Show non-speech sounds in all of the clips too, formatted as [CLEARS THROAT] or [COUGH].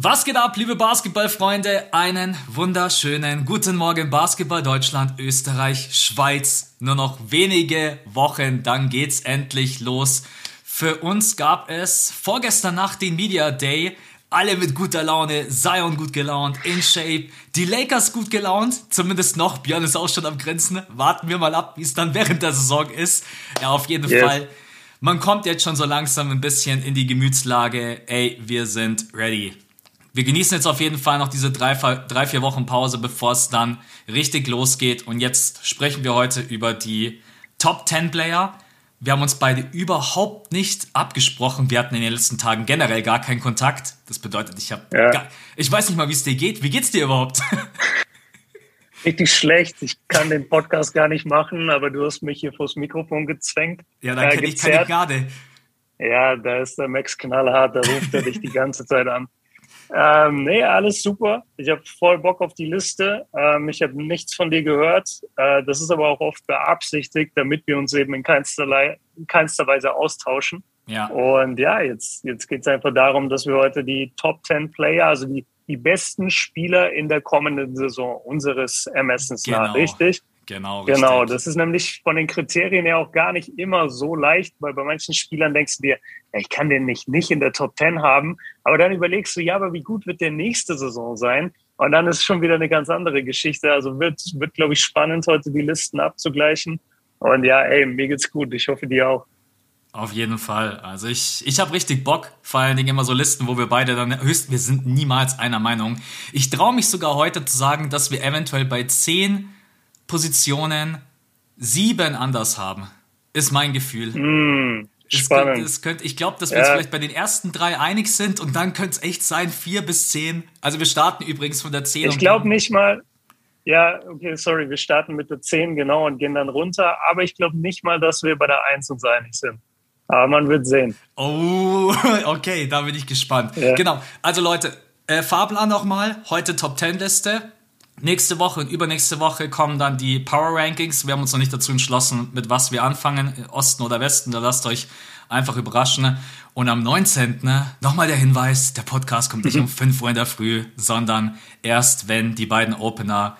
Was geht ab, liebe Basketballfreunde? Einen wunderschönen guten Morgen Basketball Deutschland, Österreich, Schweiz. Nur noch wenige Wochen, dann geht's endlich los. Für uns gab es vorgestern Nacht den Media Day. Alle mit guter Laune, Zion gut gelaunt, in Shape, die Lakers gut gelaunt, zumindest noch. Björn ist auch schon am Grenzen. Warten wir mal ab, wie es dann während der Saison ist. Ja, auf jeden yes. Fall. Man kommt jetzt schon so langsam ein bisschen in die Gemütslage. Ey, wir sind ready wir genießen jetzt auf jeden Fall noch diese drei, drei vier Wochen Pause, bevor es dann richtig losgeht. Und jetzt sprechen wir heute über die Top 10 Player. Wir haben uns beide überhaupt nicht abgesprochen. Wir hatten in den letzten Tagen generell gar keinen Kontakt. Das bedeutet, ich habe, ja. ich weiß nicht mal, wie es dir geht. Wie geht's dir überhaupt? [LAUGHS] Richtig schlecht. Ich kann den Podcast gar nicht machen, aber du hast mich hier vors Mikrofon gezwängt. Ja, dann äh, kenne ich keine Gnade. Ja, da ist der Max knallhart, da ruft er dich die ganze Zeit an. Ähm, nee, alles super. Ich habe voll Bock auf die Liste. Ähm, ich habe nichts von dir gehört. Äh, das ist aber auch oft beabsichtigt, damit wir uns eben in keinster, in keinster Weise austauschen. Ja. Und ja, jetzt, jetzt geht es einfach darum, dass wir heute die Top 10 Player, also die, die besten Spieler in der kommenden Saison unseres Ermessens genau. nach, richtig? Genau, richtig. Genau, das ist nämlich von den Kriterien her auch gar nicht immer so leicht, weil bei manchen Spielern denkst du dir, ja, ich kann den nicht, nicht in der Top 10 haben, aber dann überlegst du, ja, aber wie gut wird der nächste Saison sein? Und dann ist schon wieder eine ganz andere Geschichte. Also wird, wird glaube ich, spannend, heute die Listen abzugleichen. Und ja, ey, mir geht's gut. Ich hoffe, dir auch. Auf jeden Fall. Also ich, ich habe richtig Bock. Vor allen Dingen immer so Listen, wo wir beide dann höchst, wir sind niemals einer Meinung. Ich traue mich sogar heute zu sagen, dass wir eventuell bei zehn Positionen sieben anders haben. Ist mein Gefühl. Mm, spannend. Könnte, es könnte, ich glaube, dass wir ja. uns vielleicht bei den ersten drei einig sind und dann könnte es echt sein, vier bis zehn. Also wir starten übrigens von der zehn. Ich glaube nicht mal, ja, okay, sorry, wir starten mit der zehn genau und gehen dann runter, aber ich glaube nicht mal, dass wir bei der eins uns einig sind. Aber man wird sehen. Oh, [LAUGHS] okay, da bin ich gespannt. Ja. Genau, also Leute, äh, Fahrplan nochmal, heute Top 10 Liste. Nächste Woche und übernächste Woche kommen dann die Power Rankings. Wir haben uns noch nicht dazu entschlossen, mit was wir anfangen, Osten oder Westen. Da lasst euch einfach überraschen. Und am 19. nochmal der Hinweis, der Podcast kommt nicht um [LAUGHS] 5 Uhr in der Früh, sondern erst, wenn die beiden Opener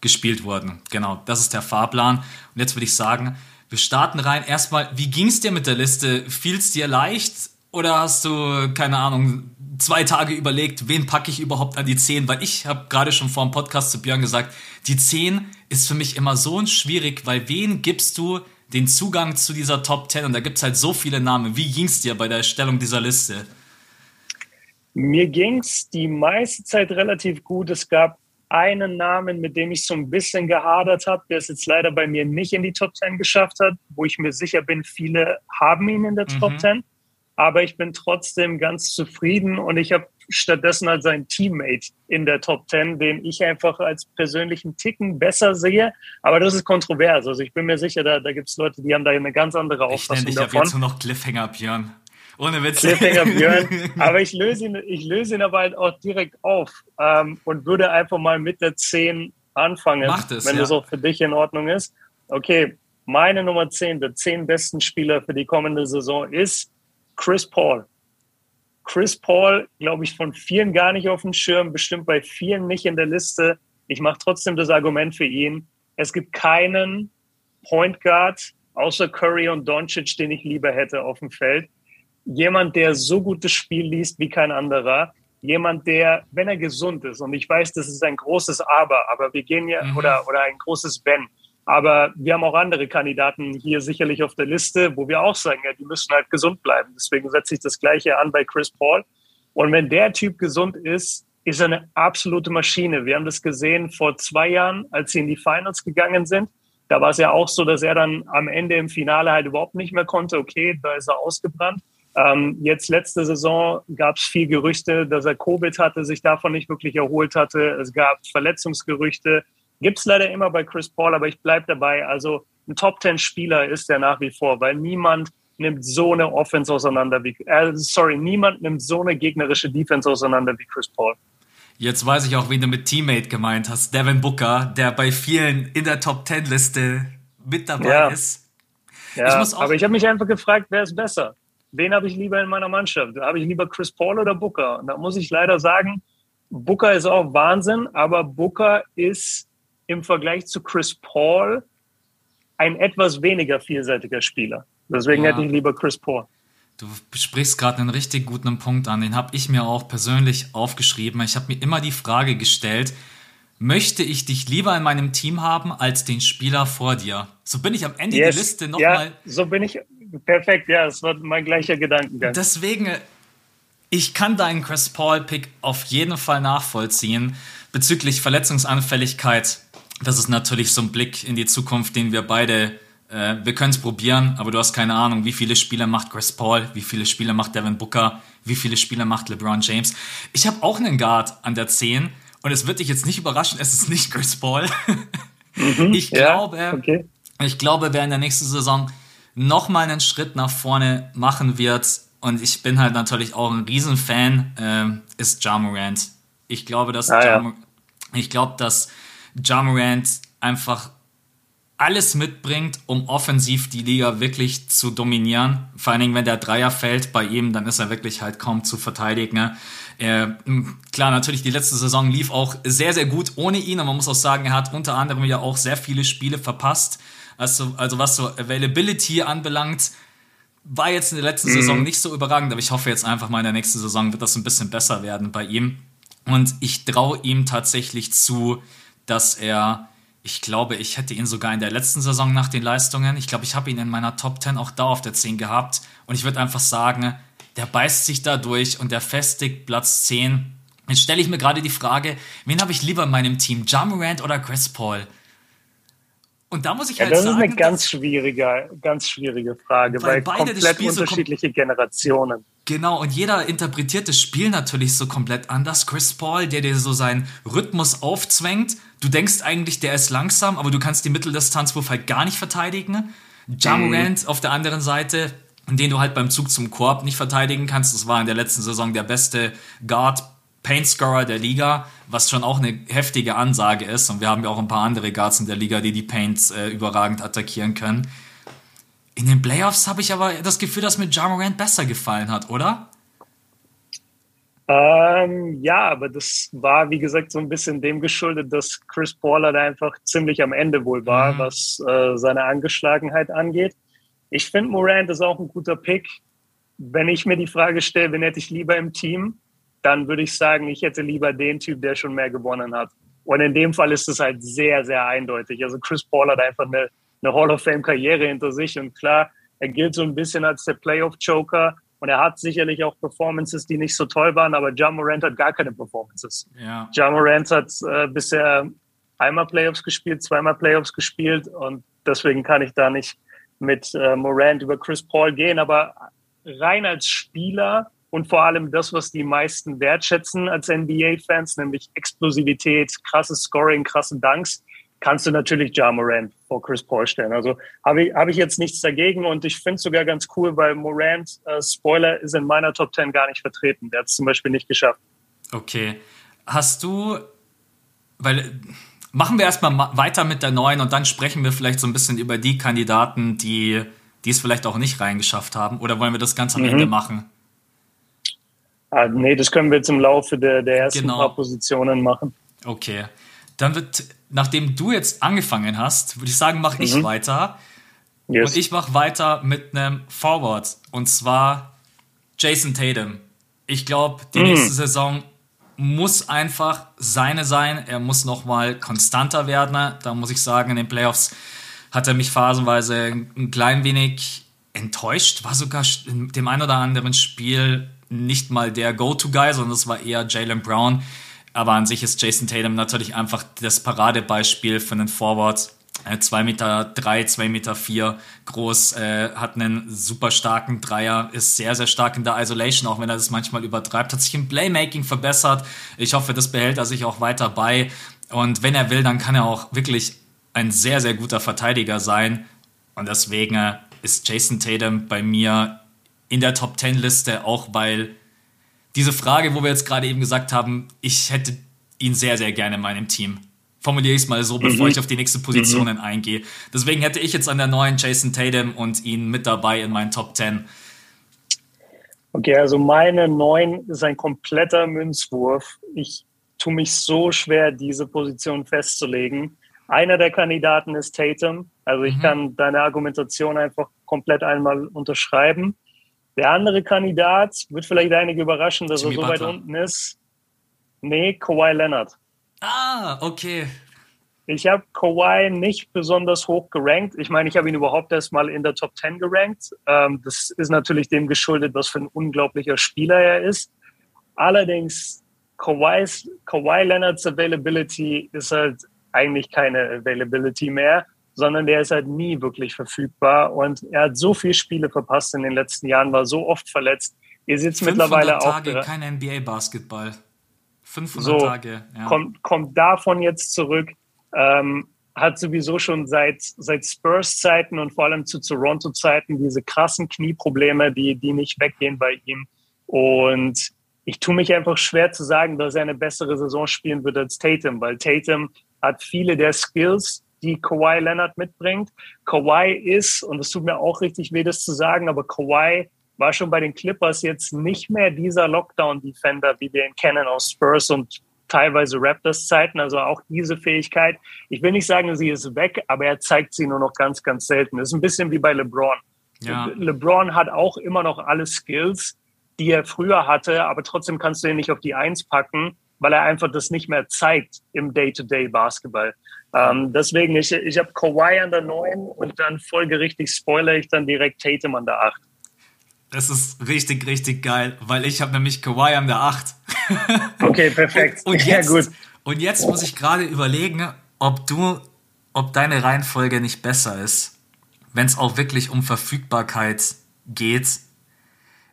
gespielt wurden. Genau, das ist der Fahrplan. Und jetzt würde ich sagen, wir starten rein. Erstmal, wie ging es dir mit der Liste? Fiel es dir leicht oder hast du, keine Ahnung, zwei Tage überlegt, wen packe ich überhaupt an die 10, weil ich habe gerade schon vor dem Podcast zu Björn gesagt, die 10 ist für mich immer so schwierig, weil wen gibst du den Zugang zu dieser Top 10 und da gibt es halt so viele Namen. Wie ging es dir bei der Erstellung dieser Liste? Mir ging es die meiste Zeit relativ gut. Es gab einen Namen, mit dem ich so ein bisschen gehadert habe, der es jetzt leider bei mir nicht in die Top 10 geschafft hat, wo ich mir sicher bin, viele haben ihn in der mhm. Top 10 aber ich bin trotzdem ganz zufrieden und ich habe stattdessen als ein Teammate in der Top 10, den ich einfach als persönlichen Ticken besser sehe. Aber das ist kontrovers. Also ich bin mir sicher, da, da gibt es Leute, die haben da eine ganz andere Auffassung ich davon. Ich jetzt nur noch Cliffhanger Björn. Ohne Witz. Cliffhanger Björn. [LAUGHS] Aber ich löse ihn, ich löse ihn aber halt auch direkt auf ähm, und würde einfach mal mit der 10 anfangen, es, wenn ja. das auch für dich in Ordnung ist. Okay, meine Nummer 10, der 10 besten Spieler für die kommende Saison ist Chris Paul. Chris Paul, glaube ich, von vielen gar nicht auf dem Schirm, bestimmt bei vielen nicht in der Liste. Ich mache trotzdem das Argument für ihn. Es gibt keinen Point Guard außer Curry und Doncic, den ich lieber hätte auf dem Feld. Jemand, der so gutes Spiel liest wie kein anderer. Jemand, der, wenn er gesund ist, und ich weiß, das ist ein großes Aber, aber wir gehen ja, mhm. oder, oder ein großes Wenn. Aber wir haben auch andere Kandidaten hier sicherlich auf der Liste, wo wir auch sagen, ja, die müssen halt gesund bleiben. Deswegen setze ich das Gleiche an bei Chris Paul. Und wenn der Typ gesund ist, ist er eine absolute Maschine. Wir haben das gesehen vor zwei Jahren, als sie in die Finals gegangen sind. Da war es ja auch so, dass er dann am Ende im Finale halt überhaupt nicht mehr konnte. Okay, da ist er ausgebrannt. Ähm, jetzt letzte Saison gab es viel Gerüchte, dass er Covid hatte, sich davon nicht wirklich erholt hatte. Es gab Verletzungsgerüchte. Gibt es leider immer bei Chris Paul, aber ich bleibe dabei. Also ein Top Ten Spieler ist er nach wie vor, weil niemand nimmt so eine Offense auseinander wie, äh, sorry, niemand nimmt so eine gegnerische Defense auseinander wie Chris Paul. Jetzt weiß ich auch, wen du mit Teammate gemeint hast. Devin Booker, der bei vielen in der Top Ten Liste mit dabei ja. ist. Ja, ich aber ich habe mich einfach gefragt, wer ist besser? wen habe ich lieber in meiner Mannschaft? Habe ich lieber Chris Paul oder Booker? Und da muss ich leider sagen, Booker ist auch Wahnsinn, aber Booker ist im Vergleich zu Chris Paul ein etwas weniger vielseitiger Spieler. Deswegen ja. hätte ich lieber Chris Paul. Du sprichst gerade einen richtig guten Punkt an. Den habe ich mir auch persönlich aufgeschrieben. Ich habe mir immer die Frage gestellt, möchte ich dich lieber in meinem Team haben als den Spieler vor dir? So bin ich am Ende yes. der Liste nochmal. Ja, so bin ich. Perfekt, ja, das war mein gleicher Gedankengang. Deswegen, ich kann deinen Chris Paul-Pick auf jeden Fall nachvollziehen. Bezüglich Verletzungsanfälligkeit, das ist natürlich so ein Blick in die Zukunft, den wir beide äh, wir können es probieren, aber du hast keine Ahnung, wie viele Spiele macht Chris Paul, wie viele Spiele macht Devin Booker, wie viele Spiele macht LeBron James. Ich habe auch einen Guard an der 10 und es wird dich jetzt nicht überraschen, es ist nicht Chris Paul. Mhm, ich glaube, ja, okay. ich glaube, wer in der nächsten Saison nochmal einen Schritt nach vorne machen wird, und ich bin halt natürlich auch ein Riesenfan, äh, ist Ja Morant. Ich glaube, dass ah, ja. ich glaube, dass Ja Morant einfach alles mitbringt, um offensiv die Liga wirklich zu dominieren. Vor allen Dingen, wenn der Dreier fällt bei ihm, dann ist er wirklich halt kaum zu verteidigen. Ne? Er, klar, natürlich, die letzte Saison lief auch sehr, sehr gut ohne ihn. Und man muss auch sagen, er hat unter anderem ja auch sehr viele Spiele verpasst. Also, also was so Availability anbelangt, war jetzt in der letzten mhm. Saison nicht so überragend. Aber ich hoffe jetzt einfach mal in der nächsten Saison wird das ein bisschen besser werden bei ihm. Und ich traue ihm tatsächlich zu, dass er ich glaube, ich hätte ihn sogar in der letzten Saison nach den Leistungen, ich glaube, ich habe ihn in meiner Top 10 auch da auf der 10 gehabt. Und ich würde einfach sagen, der beißt sich da durch und der festigt Platz 10. Jetzt stelle ich mir gerade die Frage, wen habe ich lieber in meinem Team, Jamorant oder Chris Paul? Und da muss ich halt ja, das sagen, ist eine ganz schwierige, ganz schwierige Frage, weil, weil komplett unterschiedliche so kom Generationen. Genau, und jeder interpretiert das Spiel natürlich so komplett anders. Chris Paul, der dir so seinen Rhythmus aufzwängt. Du denkst eigentlich, der ist langsam, aber du kannst die Mitteldistanzwurf halt gar nicht verteidigen. Jamorant mhm. auf der anderen Seite, den du halt beim Zug zum Korb nicht verteidigen kannst. Das war in der letzten Saison der beste Guard Paint-Scorer der Liga, was schon auch eine heftige Ansage ist. Und wir haben ja auch ein paar andere Guards in der Liga, die die Paints äh, überragend attackieren können. In den Playoffs habe ich aber das Gefühl, dass mir Ja besser gefallen hat, oder? Ähm, ja, aber das war, wie gesagt, so ein bisschen dem geschuldet, dass Chris Paul da einfach ziemlich am Ende wohl war, mhm. was äh, seine Angeschlagenheit angeht. Ich finde, Morant ist auch ein guter Pick. Wenn ich mir die Frage stelle, wen hätte ich lieber im Team, dann würde ich sagen, ich hätte lieber den Typ, der schon mehr gewonnen hat. Und in dem Fall ist es halt sehr, sehr eindeutig. Also Chris Paul hat einfach eine eine Hall of Fame Karriere hinter sich und klar, er gilt so ein bisschen als der Playoff Joker und er hat sicherlich auch Performances, die nicht so toll waren, aber Ja Morant hat gar keine Performances. Ja, ja Morant hat äh, bisher einmal Playoffs gespielt, zweimal Playoffs gespielt und deswegen kann ich da nicht mit äh, Morant über Chris Paul gehen, aber rein als Spieler und vor allem das, was die meisten wertschätzen als NBA-Fans, nämlich Explosivität, krasses Scoring, krasse Dunks, kannst du natürlich Ja Morant vor Chris Paul stellen. Also habe ich, hab ich jetzt nichts dagegen und ich finde es sogar ganz cool, weil Morant, äh, Spoiler, ist in meiner Top 10 gar nicht vertreten. Der hat es zum Beispiel nicht geschafft. Okay. Hast du, weil machen wir erstmal weiter mit der neuen und dann sprechen wir vielleicht so ein bisschen über die Kandidaten, die, die es vielleicht auch nicht reingeschafft haben. Oder wollen wir das ganz am mhm. Ende machen? Ah, nee, das können wir jetzt im Laufe der, der ersten genau. paar Positionen machen. Okay. Dann wird nachdem du jetzt angefangen hast, würde ich sagen, mache ich mhm. weiter. Yes. Und ich mache weiter mit einem Forward. Und zwar Jason Tatum. Ich glaube, die mhm. nächste Saison muss einfach seine sein. Er muss nochmal konstanter werden. Da muss ich sagen, in den Playoffs hat er mich phasenweise ein klein wenig enttäuscht. War sogar in dem ein oder anderen Spiel nicht mal der Go-To-Guy, sondern es war eher Jalen Brown, aber an sich ist Jason Tatum natürlich einfach das Paradebeispiel für einen Forward. 2 Meter 3, 2 Meter 4 groß, äh, hat einen super starken Dreier, ist sehr, sehr stark in der Isolation, auch wenn er das manchmal übertreibt, hat sich im Playmaking verbessert. Ich hoffe, das behält er sich auch weiter bei. Und wenn er will, dann kann er auch wirklich ein sehr, sehr guter Verteidiger sein. Und deswegen äh, ist Jason Tatum bei mir in der Top 10 Liste, auch weil diese Frage, wo wir jetzt gerade eben gesagt haben, ich hätte ihn sehr, sehr gerne in meinem Team. Formuliere ich es mal so, bevor mhm. ich auf die nächsten Positionen mhm. eingehe. Deswegen hätte ich jetzt an der neuen Jason Tatum und ihn mit dabei in meinen Top 10. Okay, also meine neun ist ein kompletter Münzwurf. Ich tue mich so schwer, diese Position festzulegen. Einer der Kandidaten ist Tatum. Also ich mhm. kann deine Argumentation einfach komplett einmal unterschreiben. Der andere Kandidat wird vielleicht einige überraschen, dass Jimmy er so Butler. weit unten ist. Nee, Kawhi Leonard. Ah, okay. Ich habe Kawhi nicht besonders hoch gerankt. Ich meine, ich habe ihn überhaupt erst mal in der Top 10 gerankt. Ähm, das ist natürlich dem geschuldet, was für ein unglaublicher Spieler er ist. Allerdings, Kawhi's, Kawhi Leonards Availability ist halt eigentlich keine Availability mehr, sondern der ist halt nie wirklich verfügbar. Und er hat so viele Spiele verpasst in den letzten Jahren, war so oft verletzt. Ihr sitzt mittlerweile auch. Tage kein NBA-Basketball. 500 so, Tage. Ja. Kommt, kommt davon jetzt zurück ähm, hat sowieso schon seit, seit Spurs-Zeiten und vor allem zu Toronto-Zeiten diese krassen Knieprobleme, die, die nicht weggehen bei ihm. Und ich tue mich einfach schwer zu sagen, dass er eine bessere Saison spielen wird als Tatum, weil Tatum hat viele der Skills, die Kawhi Leonard mitbringt. Kawhi ist, und es tut mir auch richtig weh, das zu sagen, aber Kawhi war schon bei den Clippers jetzt nicht mehr dieser Lockdown-Defender, wie wir ihn kennen aus Spurs und teilweise Raptors-Zeiten, also auch diese Fähigkeit. Ich will nicht sagen, sie ist weg, aber er zeigt sie nur noch ganz, ganz selten. Das ist ein bisschen wie bei LeBron. Ja. LeBron hat auch immer noch alle Skills, die er früher hatte, aber trotzdem kannst du ihn nicht auf die Eins packen, weil er einfach das nicht mehr zeigt im Day-to-Day-Basketball. Ähm, deswegen, ich, ich habe Kawhi an der 9 und dann folgerichtig spoiler ich dann direkt Tatum an der 8. Das ist richtig, richtig geil, weil ich habe nämlich Kawhi an der 8. [LAUGHS] Okay, perfekt. und, und jetzt, ja, gut. Und jetzt muss ich gerade überlegen, ob du, ob deine Reihenfolge nicht besser ist, wenn es auch wirklich um Verfügbarkeit geht.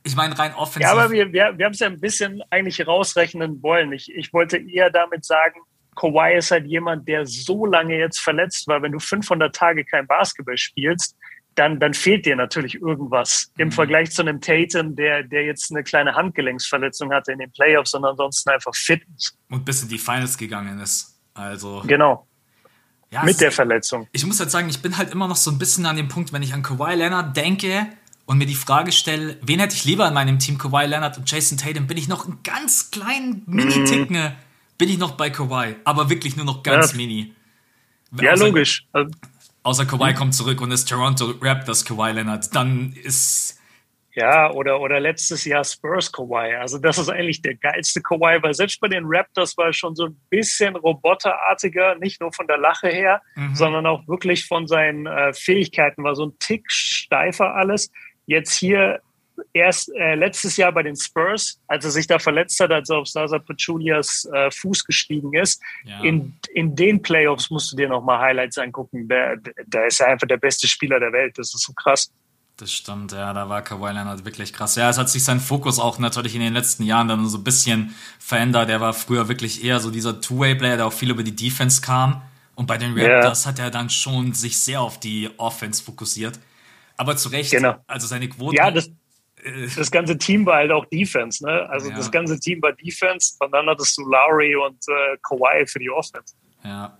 Ich meine, rein offensiv. Ja, aber wir, wir, wir haben es ja ein bisschen eigentlich rausrechnen wollen. Ich, ich wollte eher damit sagen, Kawhi ist halt jemand, der so lange jetzt verletzt war. Wenn du 500 Tage kein Basketball spielst, dann, dann fehlt dir natürlich irgendwas im mhm. Vergleich zu einem Tatum, der, der jetzt eine kleine Handgelenksverletzung hatte in den Playoffs und ansonsten einfach fit ist. Und bis in die Finals gegangen ist. Also. Genau. Ja, Mit der Verletzung. Ich muss halt sagen, ich bin halt immer noch so ein bisschen an dem Punkt, wenn ich an Kawhi Leonard denke und mir die Frage stelle, wen hätte ich lieber in meinem Team, Kawhi Leonard und Jason Tatum, bin ich noch einen ganz kleinen Mini-Ticken, mhm. Bin ich noch bei Kawhi. Aber wirklich nur noch ganz ja. mini. Ja, also, logisch. Also, Außer Kawhi mhm. kommt zurück und ist Toronto Raptors Kawhi Leonard, dann ist. Ja, oder, oder letztes Jahr Spurs Kawhi. Also das ist eigentlich der geilste Kawhi, weil selbst bei den Raptors war er schon so ein bisschen roboterartiger, nicht nur von der Lache her, mhm. sondern auch wirklich von seinen äh, Fähigkeiten, war so ein Tick steifer alles. Jetzt hier erst äh, letztes Jahr bei den Spurs, als er sich da verletzt hat, als er auf Sasa Pachulias äh, Fuß gestiegen ist. Ja. In, in den Playoffs musst du dir nochmal Highlights angucken. Da, da ist er einfach der beste Spieler der Welt. Das ist so krass. Das stimmt, ja, da war Kawhi Leonard wirklich krass. Ja, es hat sich sein Fokus auch natürlich in den letzten Jahren dann so ein bisschen verändert. Er war früher wirklich eher so dieser Two-Way-Player, der auch viel über die Defense kam. Und bei den Raptors yeah. hat er dann schon sich sehr auf die Offense fokussiert. Aber zu Recht, genau. also seine Quote. Ja, das, [LAUGHS] das ganze Team war halt auch Defense, ne? Also ja. das ganze Team war Defense und dann hattest du Lowry und äh, Kawhi für die Offense. Ja.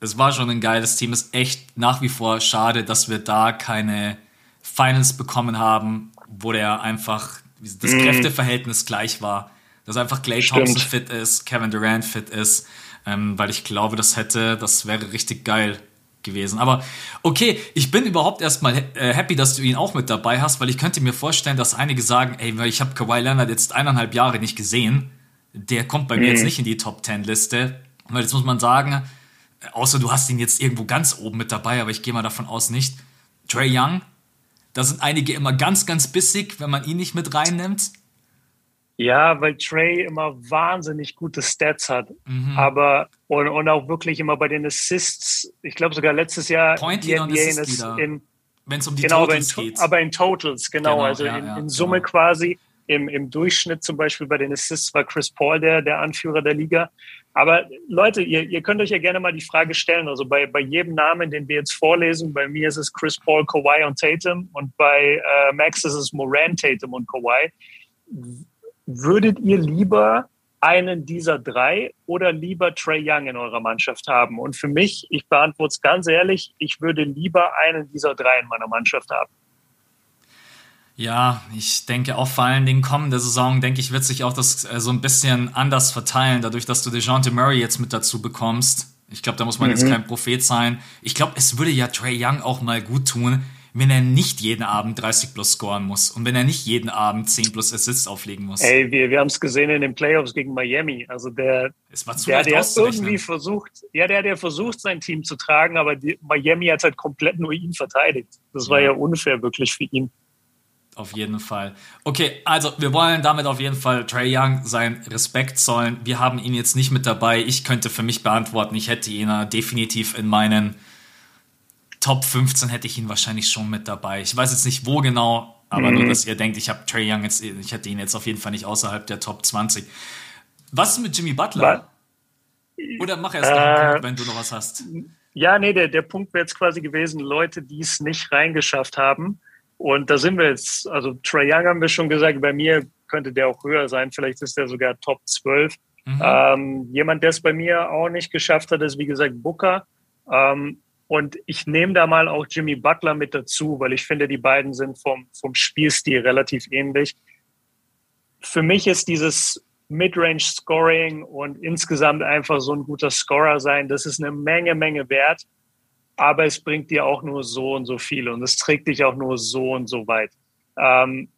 Es war schon ein geiles Team. Es ist echt nach wie vor schade, dass wir da keine Finals bekommen haben, wo der einfach das mm. Kräfteverhältnis gleich war. Dass einfach Clay Thompson fit ist, Kevin Durant fit ist. Ähm, weil ich glaube, das hätte, das wäre richtig geil gewesen. Aber okay, ich bin überhaupt erstmal äh, happy, dass du ihn auch mit dabei hast, weil ich könnte mir vorstellen, dass einige sagen, ey, ich habe Kawhi Leonard jetzt eineinhalb Jahre nicht gesehen. Der kommt bei mhm. mir jetzt nicht in die Top Ten Liste. Weil jetzt muss man sagen, außer du hast ihn jetzt irgendwo ganz oben mit dabei, aber ich gehe mal davon aus nicht. Trey Young, da sind einige immer ganz, ganz bissig, wenn man ihn nicht mit reinnimmt. Ja, weil Trey immer wahnsinnig gute Stats hat. Mhm. Aber und, und auch wirklich immer bei den Assists, ich glaube sogar letztes Jahr Point die NBA in, wenn es um die genau, Totals in, geht. Aber in Totals, genau. genau also ja, in, in, Summe genau. quasi. Im, Im Durchschnitt zum Beispiel bei den Assists war Chris Paul der, der Anführer der Liga. Aber Leute, ihr, ihr könnt euch ja gerne mal die Frage stellen. Also bei, bei jedem Namen, den wir jetzt vorlesen, bei mir ist es Chris Paul, Kawhi und Tatum und bei äh, Max ist es Moran, Tatum und Kawhi Würdet ihr lieber einen dieser drei oder lieber Trey Young in eurer Mannschaft haben? Und für mich, ich beantworte es ganz ehrlich, ich würde lieber einen dieser drei in meiner Mannschaft haben. Ja, ich denke auch vor allen Dingen kommende Saison, denke ich, wird sich auch das äh, so ein bisschen anders verteilen, dadurch, dass du DeJounte Murray jetzt mit dazu bekommst. Ich glaube, da muss man mhm. jetzt kein Prophet sein. Ich glaube, es würde ja Trey Young auch mal gut tun, wenn er nicht jeden Abend 30 plus scoren muss und wenn er nicht jeden Abend 10 plus Assists auflegen muss. Ey, wir, wir haben es gesehen in den Playoffs gegen Miami. Also der, es war zu der, der irgendwie versucht, ja, der, der versucht, sein Team zu tragen, aber die, Miami hat halt komplett nur ihn verteidigt. Das war ja unfair wirklich für ihn. Auf jeden Fall. Okay, also wir wollen damit auf jeden Fall Trey Young seinen Respekt zollen. Wir haben ihn jetzt nicht mit dabei. Ich könnte für mich beantworten, ich hätte ihn definitiv in meinen Top 15 hätte ich ihn wahrscheinlich schon mit dabei. Ich weiß jetzt nicht wo genau, aber mhm. nur, dass ihr denkt, ich habe Trey Young jetzt, ich hätte ihn jetzt auf jeden Fall nicht außerhalb der Top 20. Was ist mit Jimmy Butler? Oder mach erst noch einen äh, Punkt, wenn du noch was hast. Ja, nee, der, der Punkt wäre jetzt quasi gewesen, Leute, die es nicht reingeschafft haben. Und da sind wir jetzt, also Trey Young haben wir schon gesagt, bei mir könnte der auch höher sein. Vielleicht ist der sogar Top 12. Mhm. Ähm, jemand, der es bei mir auch nicht geschafft hat, ist wie gesagt Booker. Ähm, und ich nehme da mal auch Jimmy Butler mit dazu, weil ich finde, die beiden sind vom, vom Spielstil relativ ähnlich. Für mich ist dieses Midrange-Scoring und insgesamt einfach so ein guter Scorer sein, das ist eine Menge, Menge wert. Aber es bringt dir auch nur so und so viel und es trägt dich auch nur so und so weit. Ähm,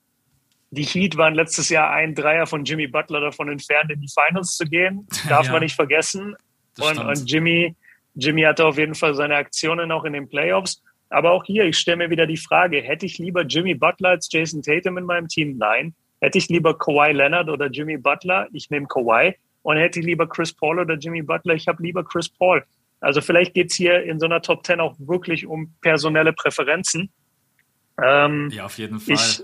die Heat waren letztes Jahr ein Dreier von Jimmy Butler davon entfernt, in die Finals zu gehen. [LAUGHS] Darf ja, man nicht vergessen. Und, und, Jimmy, Jimmy hatte auf jeden Fall seine Aktionen auch in den Playoffs. Aber auch hier, ich stelle mir wieder die Frage, hätte ich lieber Jimmy Butler als Jason Tatum in meinem Team? Nein. Hätte ich lieber Kawhi Leonard oder Jimmy Butler? Ich nehme Kawhi. Und hätte ich lieber Chris Paul oder Jimmy Butler? Ich habe lieber Chris Paul. Also vielleicht geht es hier in so einer Top 10 auch wirklich um personelle Präferenzen. Ähm, ja, auf jeden Fall. Ich,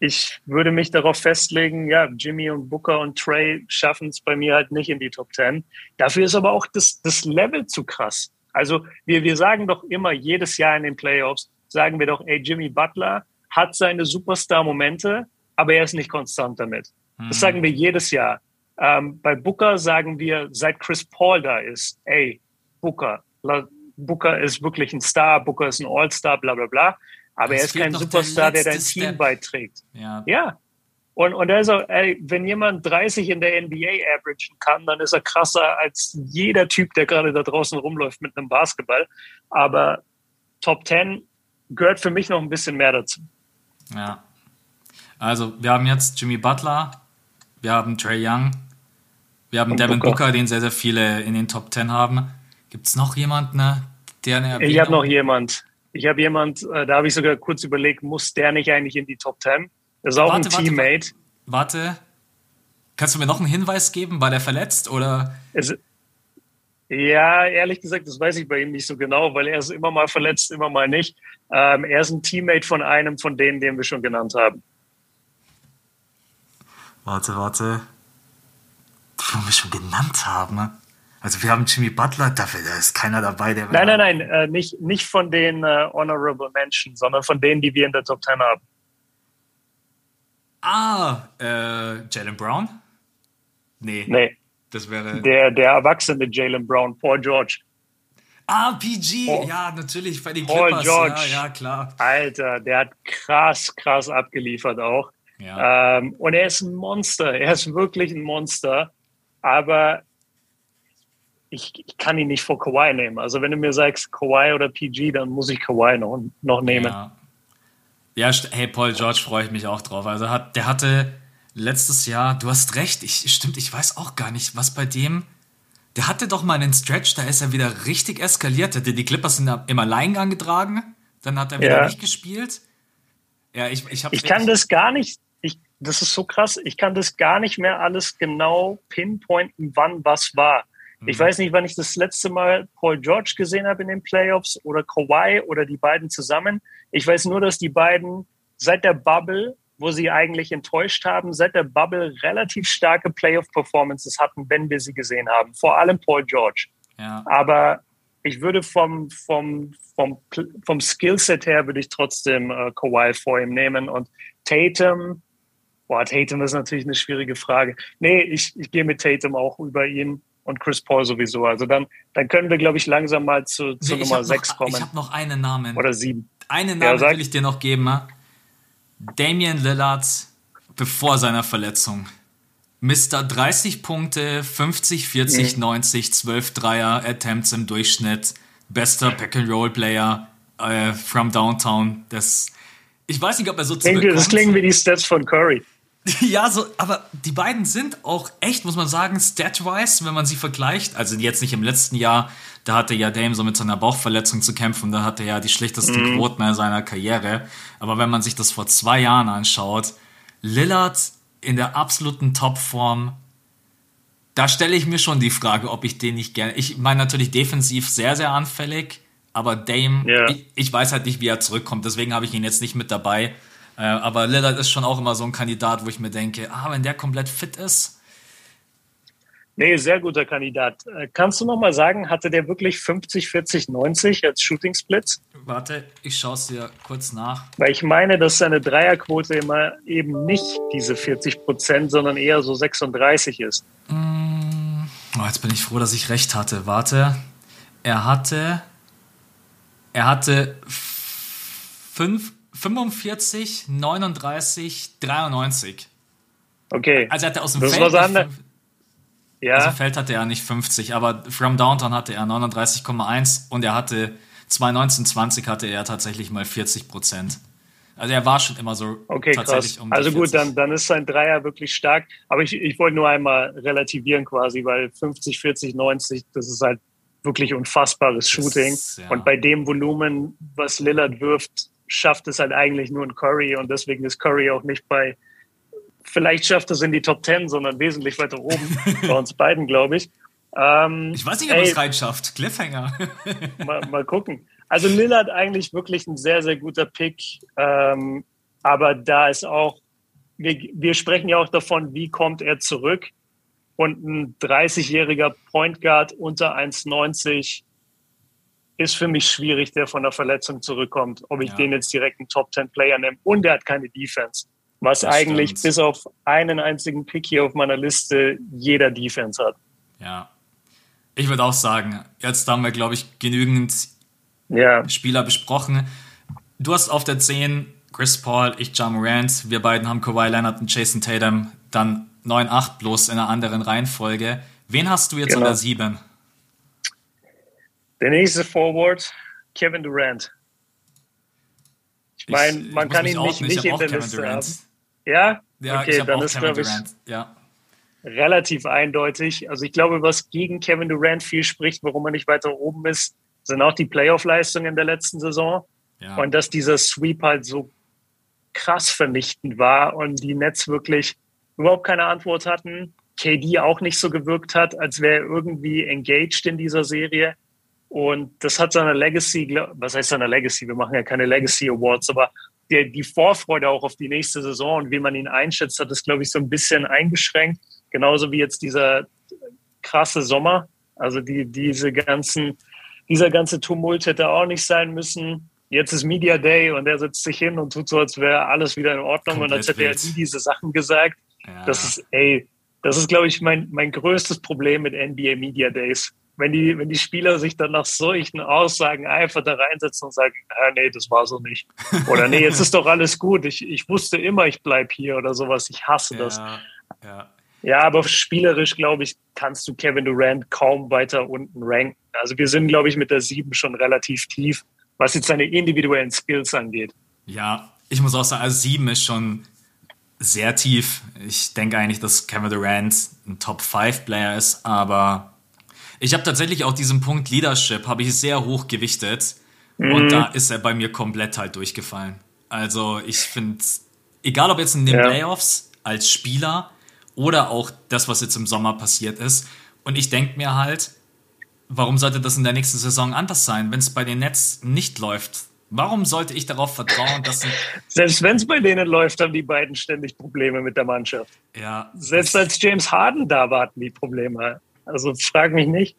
ich würde mich darauf festlegen, ja, Jimmy und Booker und Trey schaffen es bei mir halt nicht in die Top 10. Dafür ist aber auch das, das Level zu krass. Also wir, wir sagen doch immer jedes Jahr in den Playoffs, sagen wir doch, ey, Jimmy Butler hat seine Superstar-Momente, aber er ist nicht konstant damit. Mhm. Das sagen wir jedes Jahr. Ähm, bei Booker sagen wir, seit Chris Paul da ist, ey, Booker, Booker ist wirklich ein Star, Booker ist ein All-Star, bla bla bla. Aber es er ist kein Superstar, der, der dein Team Step. beiträgt. Ja. ja. Und, und also, ey, wenn jemand 30 in der NBA averagen kann, dann ist er krasser als jeder Typ, der gerade da draußen rumläuft mit einem Basketball. Aber Top 10 gehört für mich noch ein bisschen mehr dazu. Ja. Also, wir haben jetzt Jimmy Butler, wir haben Trey Young, wir haben und Devin Booker. Booker, den sehr, sehr viele in den Top 10 haben. Gibt es noch jemanden, ne, der eine Erwähnung? Ich habe noch jemand. Ich habe jemand, äh, da habe ich sogar kurz überlegt, muss der nicht eigentlich in die Top 10? Das ist auch warte, ein Teammate. Warte, warte, kannst du mir noch einen Hinweis geben? War der verletzt oder? Es, ja, ehrlich gesagt, das weiß ich bei ihm nicht so genau, weil er ist immer mal verletzt, immer mal nicht. Ähm, er ist ein Teammate von einem von denen, den wir schon genannt haben. Warte, warte. Den wir schon genannt haben. Also wir haben Jimmy Butler, dafür da ist keiner dabei, der. Nein, nein, nein, äh, nicht, nicht von den äh, Honorable Menschen, sondern von denen, die wir in der Top 10 haben. Ah, äh, Jalen Brown? Nee. Nee. Das wäre. Der, der erwachsene Jalen Brown, Paul George. Ah, PG, Paul, ja, natürlich, bei den Paul Clippers. George. Ja, ja, klar. Alter, der hat krass, krass abgeliefert auch. Ja. Ähm, und er ist ein Monster. Er ist wirklich ein Monster. Aber ich, ich, kann ihn nicht vor Kawhi nehmen. Also wenn du mir sagst Kawhi oder PG, dann muss ich Kawhi noch, noch nehmen. Ja. ja, hey, Paul George freue ich mich auch drauf. Also hat, der hatte letztes Jahr, du hast recht, ich, stimmt, ich weiß auch gar nicht, was bei dem, der hatte doch mal einen Stretch, da ist er wieder richtig eskaliert. Hatte die Clippers im Alleingang getragen, dann hat er wieder ja. nicht gespielt. Ja, ich, ich, ich kann das gar nicht, ich, das ist so krass, ich kann das gar nicht mehr alles genau pinpointen, wann was war. Ich mhm. weiß nicht, wann ich das letzte Mal Paul George gesehen habe in den Playoffs oder Kawhi oder die beiden zusammen. Ich weiß nur, dass die beiden seit der Bubble, wo sie eigentlich enttäuscht haben, seit der Bubble relativ starke Playoff-Performances hatten, wenn wir sie gesehen haben. Vor allem Paul George. Ja. Aber ich würde vom, vom, vom, vom Skillset her würde ich trotzdem äh, Kawhi vor ihm nehmen und Tatum. Boah, Tatum ist natürlich eine schwierige Frage. Nee, ich, ich gehe mit Tatum auch über ihn und Chris Paul sowieso. Also dann, dann können wir, glaube ich, langsam mal zu, zu nee, Nummer 6 kommen. Ich habe noch einen Namen. Oder 7. Einen Namen ja, will ich dir noch geben. Damian Lillard bevor seiner Verletzung. Mr. 30 Punkte, 50, 40, mhm. 90, 12 Dreier Attempts im Durchschnitt, bester Pack-and-Roll-Player äh, from Downtown. Das, ich weiß nicht, ob er so zurückkommt. Das klingen wie die Stats von Curry. [LAUGHS] Ja, so, aber die beiden sind auch echt, muss man sagen, stat-wise, wenn man sie vergleicht. Also jetzt nicht im letzten Jahr, da hatte ja Dame so mit seiner Bauchverletzung zu kämpfen, da hatte er ja die schlechtesten mhm. Quoten seiner Karriere. Aber wenn man sich das vor zwei Jahren anschaut, Lillard in der absoluten Topform, da stelle ich mir schon die Frage, ob ich den nicht gerne. Ich meine natürlich defensiv sehr, sehr anfällig, aber Dame, yeah. ich, ich, weiß halt nicht, wie er zurückkommt, deswegen habe ich ihn jetzt nicht mit dabei. Äh, aber Lillard ist schon auch immer so ein Kandidat, wo ich mir denke, ah, wenn der komplett fit ist, Nee, sehr guter Kandidat. Äh, kannst du noch mal sagen, hatte der wirklich 50, 40, 90 als Shooting Splits? Warte, ich schaue es dir kurz nach. Weil ich meine, dass seine Dreierquote immer eben nicht diese 40 Prozent, sondern eher so 36 ist. Mm, oh, jetzt bin ich froh, dass ich recht hatte. Warte, er hatte, er hatte 5, 45, 39, 93. Okay. Also er hatte aus dem das Feld. Ja. Also Feld hatte er nicht 50, aber From Downtown hatte er 39,1 und er hatte 2019-20 hatte er tatsächlich mal 40 Prozent. Also er war schon immer so okay, tatsächlich krass. um Also gut, dann, dann ist sein Dreier wirklich stark. Aber ich, ich wollte nur einmal relativieren quasi, weil 50, 40, 90, das ist halt wirklich unfassbares Shooting. Ist, ja. Und bei dem Volumen, was Lillard wirft, schafft es halt eigentlich nur ein Curry und deswegen ist Curry auch nicht bei vielleicht schafft es in die Top 10, sondern wesentlich weiter oben. [LAUGHS] bei uns beiden, glaube ich. Ähm, ich weiß nicht, ob es reinschafft. Cliffhanger. [LAUGHS] mal, mal, gucken. Also Lillard eigentlich wirklich ein sehr, sehr guter Pick. Ähm, aber da ist auch, wir, wir sprechen ja auch davon, wie kommt er zurück. Und ein 30-jähriger Point Guard unter 1,90 ist für mich schwierig, der von der Verletzung zurückkommt, ob ich ja. den jetzt direkt einen Top 10 Player nehme. Und er hat keine Defense was das eigentlich stimmt. bis auf einen einzigen Pick hier auf meiner Liste jeder Defense hat. Ja. Ich würde auch sagen, jetzt haben wir, glaube ich, genügend ja. Spieler besprochen. Du hast auf der 10 Chris Paul, ich John Morant. Wir beiden haben Kawhi Leonard und Jason Tatum. Dann 9-8 bloß in einer anderen Reihenfolge. Wen hast du jetzt genau. an der 7? Der nächste Forward, Kevin Durant. Ich meine, man kann ihn nicht, nicht in der Liste haben. Ja? Ja, okay, dann ist, glaube ich, ja. relativ eindeutig. Also ich glaube, was gegen Kevin Durant viel spricht, warum er nicht weiter oben ist, sind auch die Playoff-Leistungen in der letzten Saison. Ja. Und dass dieser Sweep halt so krass vernichtend war und die Nets wirklich überhaupt keine Antwort hatten. KD auch nicht so gewirkt hat, als wäre er irgendwie engaged in dieser Serie. Und das hat seine Legacy, was heißt seine Legacy? Wir machen ja keine Legacy Awards, aber der, die Vorfreude auch auf die nächste Saison und wie man ihn einschätzt, hat das, glaube ich, so ein bisschen eingeschränkt. Genauso wie jetzt dieser krasse Sommer. Also die, diese ganzen, dieser ganze Tumult hätte auch nicht sein müssen. Jetzt ist Media Day und er setzt sich hin und tut so, als wäre alles wieder in Ordnung Komplett und als hätte er nie diese Sachen gesagt. Ja. Das ist, ey, das ist, glaube ich, mein, mein größtes Problem mit NBA Media Days wenn die, wenn die Spieler sich dann nach solchen Aussagen einfach da reinsetzen und sagen, ah, nee, das war so nicht. Oder nee, jetzt ist doch alles gut. Ich, ich wusste immer, ich bleib hier oder sowas. Ich hasse das. Ja, ja. ja aber spielerisch, glaube ich, kannst du Kevin Durant kaum weiter unten ranken. Also wir sind, glaube ich, mit der 7 schon relativ tief, was jetzt seine individuellen Skills angeht. Ja, ich muss auch sagen, also 7 ist schon sehr tief. Ich denke eigentlich, dass Kevin Durant ein Top-5-Player ist, aber ich habe tatsächlich auch diesen Punkt Leadership, habe ich sehr hoch gewichtet. Mhm. Und da ist er bei mir komplett halt durchgefallen. Also ich finde, egal ob jetzt in den ja. Playoffs als Spieler oder auch das, was jetzt im Sommer passiert ist. Und ich denke mir halt, warum sollte das in der nächsten Saison anders sein, wenn es bei den Nets nicht läuft? Warum sollte ich darauf vertrauen, dass. [LAUGHS] Selbst wenn es bei denen läuft, haben die beiden ständig Probleme mit der Mannschaft. Ja. Selbst als James Harden da war, hatten die Probleme. Also frag mich nicht.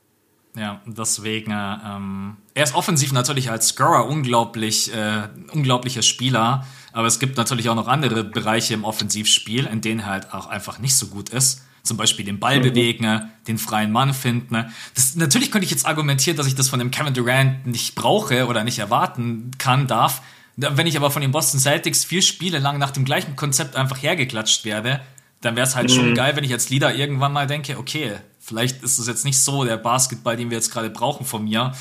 Ja, deswegen, ähm, er ist offensiv natürlich als Scorer unglaublich, äh, unglaublicher Spieler, aber es gibt natürlich auch noch andere Bereiche im Offensivspiel, in denen er halt auch einfach nicht so gut ist. Zum Beispiel den Ball mhm. bewegen, den freien Mann finden. Das, natürlich könnte ich jetzt argumentieren, dass ich das von dem Kevin Durant nicht brauche oder nicht erwarten kann, darf. Wenn ich aber von den Boston Celtics vier Spiele lang nach dem gleichen Konzept einfach hergeklatscht werde, dann wäre es halt mhm. schon geil, wenn ich als Leader irgendwann mal denke, okay, vielleicht ist das jetzt nicht so der Basketball, den wir jetzt gerade brauchen von mir.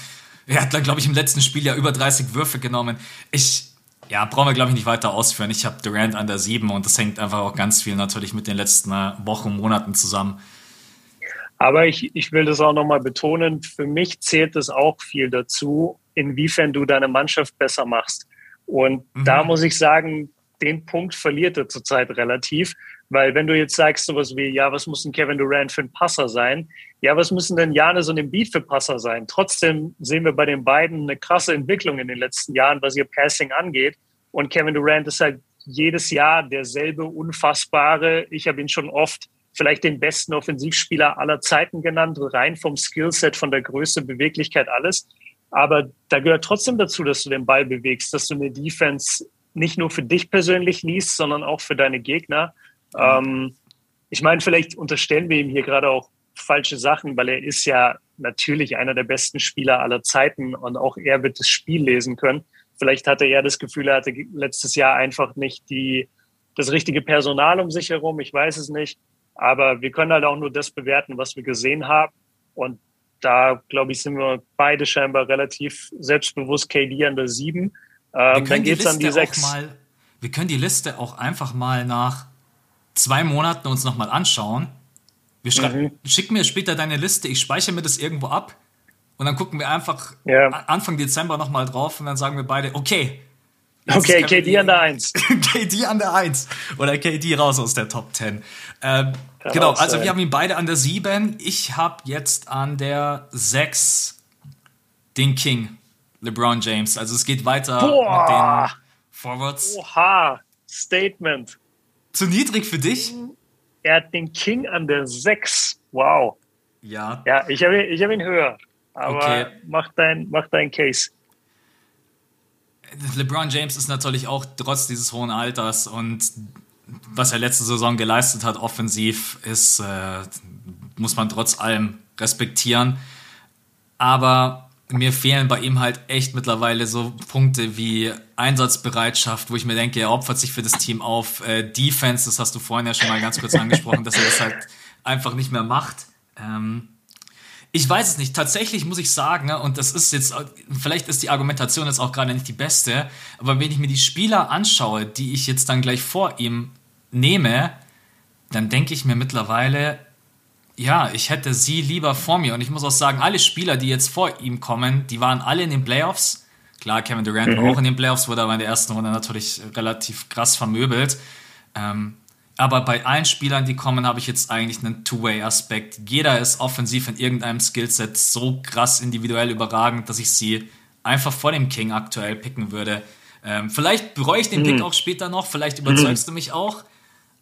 Er hat dann, glaube ich, im letzten Spiel ja über 30 Würfe genommen. Ich, ja, brauchen wir, glaube ich, nicht weiter ausführen. Ich habe Durant an der 7 und das hängt einfach auch ganz viel natürlich mit den letzten äh, Wochen, Monaten zusammen. Aber ich, ich will das auch nochmal betonen, für mich zählt es auch viel dazu, inwiefern du deine Mannschaft besser machst. Und mhm. da muss ich sagen, den Punkt verliert er zurzeit relativ, weil wenn du jetzt sagst sowas wie, ja, was muss ein Kevin Durant für ein Passer sein? Ja, was müssen denn Janis und Embiid für Passer sein? Trotzdem sehen wir bei den beiden eine krasse Entwicklung in den letzten Jahren, was ihr Passing angeht. Und Kevin Durant ist halt jedes Jahr derselbe unfassbare. Ich habe ihn schon oft vielleicht den besten Offensivspieler aller Zeiten genannt, rein vom Skillset, von der Größe, Beweglichkeit, alles. Aber da gehört trotzdem dazu, dass du den Ball bewegst, dass du eine Defense nicht nur für dich persönlich liest, sondern auch für deine Gegner. Ähm, ich meine, vielleicht unterstellen wir ihm hier gerade auch falsche Sachen, weil er ist ja natürlich einer der besten Spieler aller Zeiten und auch er wird das Spiel lesen können. Vielleicht hatte er das Gefühl, er hatte letztes Jahr einfach nicht die, das richtige Personal um sich herum. Ich weiß es nicht. Aber wir können halt auch nur das bewerten, was wir gesehen haben. Und da, glaube ich, sind wir beide scheinbar relativ selbstbewusst KD an der 7. Ähm, dann geht's an die 6. Mal, wir können die Liste auch einfach mal nach zwei Monaten uns nochmal anschauen. Wir mhm. Schick mir später deine Liste, ich speichere mir das irgendwo ab und dann gucken wir einfach ja. Anfang Dezember nochmal drauf und dann sagen wir beide, okay. Okay, KD an der 1. [LAUGHS] KD an der 1. Oder KD raus aus der Top 10. Ähm, genau, also wir haben ihn beide an der 7. Ich habe jetzt an der 6 den King, LeBron James. Also es geht weiter Boah. mit den Forwards. Oha, Statement. Zu niedrig für dich? Er hat den King an der 6. Wow. Ja. Ja, ich habe ich hab ihn höher. Aber okay. mach, dein, mach dein Case. LeBron James ist natürlich auch trotz dieses hohen Alters und was er letzte Saison geleistet hat, offensiv, ist, äh, muss man trotz allem respektieren. Aber mir fehlen bei ihm halt echt mittlerweile so Punkte wie Einsatzbereitschaft, wo ich mir denke, er opfert sich für das Team auf. Äh, Defense, das hast du vorhin ja schon mal ganz kurz angesprochen, dass er das halt einfach nicht mehr macht. Ähm, ich weiß es nicht. Tatsächlich muss ich sagen, ne, und das ist jetzt, vielleicht ist die Argumentation jetzt auch gerade nicht die beste, aber wenn ich mir die Spieler anschaue, die ich jetzt dann gleich vor ihm nehme, dann denke ich mir mittlerweile, ja, ich hätte sie lieber vor mir. Und ich muss auch sagen, alle Spieler, die jetzt vor ihm kommen, die waren alle in den Playoffs. Klar, Kevin Durant mhm. war auch in den Playoffs, wurde aber in der ersten Runde natürlich relativ krass vermöbelt. Ähm, aber bei allen Spielern, die kommen, habe ich jetzt eigentlich einen Two-Way-Aspekt. Jeder ist offensiv in irgendeinem Skillset so krass individuell überragend, dass ich sie einfach vor dem King aktuell picken würde. Ähm, vielleicht bereue ich den mhm. Pick auch später noch, vielleicht überzeugst mhm. du mich auch.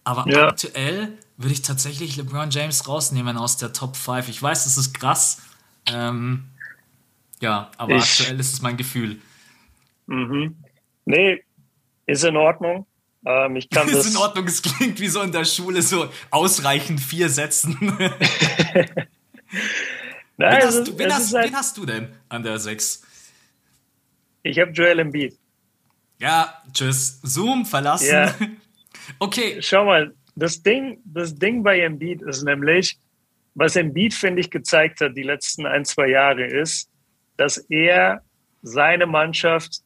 Aber ja. aktuell würde ich tatsächlich LeBron James rausnehmen aus der Top 5. Ich weiß, das ist krass. Ähm, ja, aber ich, aktuell ist es mein Gefühl. Mhm. Nee, ist in Ordnung. Ähm, ich kann [LAUGHS] ist in Ordnung, es klingt wie so in der Schule, so ausreichend vier Sätzen. [LAUGHS] [LAUGHS] Nein, wen, hast du, wen, hast, halt, wen hast du denn an der 6? Ich habe Joel Embiid. Ja, tschüss. Zoom verlassen. Ja. Okay. Schau mal, das Ding, das Ding bei Embiid ist nämlich, was Embiid, finde ich, gezeigt hat die letzten ein, zwei Jahre, ist, dass er seine Mannschaft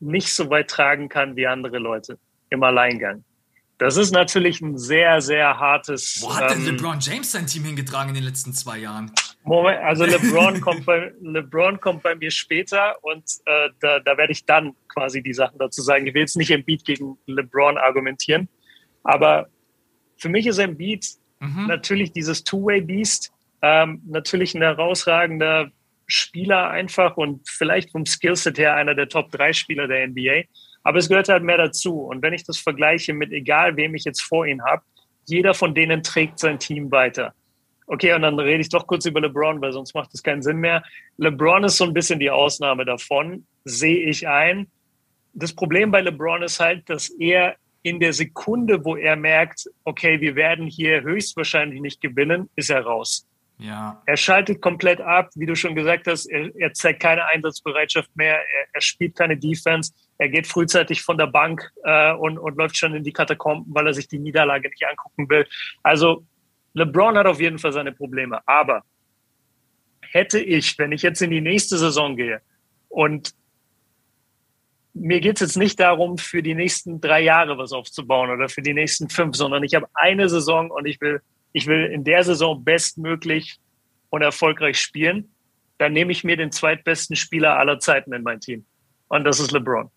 nicht so weit tragen kann wie andere Leute im Alleingang. Das ist natürlich ein sehr, sehr hartes. Wo hat denn ähm, LeBron James sein Team hingetragen in den letzten zwei Jahren? Moment, also [LAUGHS] LeBron kommt bei LeBron kommt bei mir später und äh, da, da werde ich dann quasi die Sachen dazu sagen. Ich will jetzt nicht Embiid gegen LeBron argumentieren, aber für mich ist Embiid mhm. natürlich dieses Two-Way-Beast, ähm, natürlich ein herausragender Spieler einfach und vielleicht vom Skillset her einer der Top 3 Spieler der NBA. Aber es gehört halt mehr dazu. Und wenn ich das vergleiche mit egal, wem ich jetzt vor ihm habe, jeder von denen trägt sein Team weiter. Okay, und dann rede ich doch kurz über LeBron, weil sonst macht das keinen Sinn mehr. LeBron ist so ein bisschen die Ausnahme davon, sehe ich ein. Das Problem bei LeBron ist halt, dass er in der Sekunde, wo er merkt, okay, wir werden hier höchstwahrscheinlich nicht gewinnen, ist er raus. Ja. Er schaltet komplett ab, wie du schon gesagt hast, er, er zeigt keine Einsatzbereitschaft mehr, er, er, spielt keine Defense. er geht frühzeitig von der Bank äh, und, und läuft schon in die Katakomben, weil er sich die Niederlage nicht angucken will. Also LeBron hat auf jeden Fall seine Probleme. Aber hätte ich, wenn ich jetzt in die nächste Saison gehe und mir geht es jetzt nicht darum, für die nächsten drei Jahre was aufzubauen oder für die nächsten fünf, sondern ich habe eine Saison und ich will, ich will in der Saison bestmöglich und erfolgreich spielen. Dann nehme ich mir den zweitbesten Spieler aller Zeiten in mein Team. Und das ist LeBron.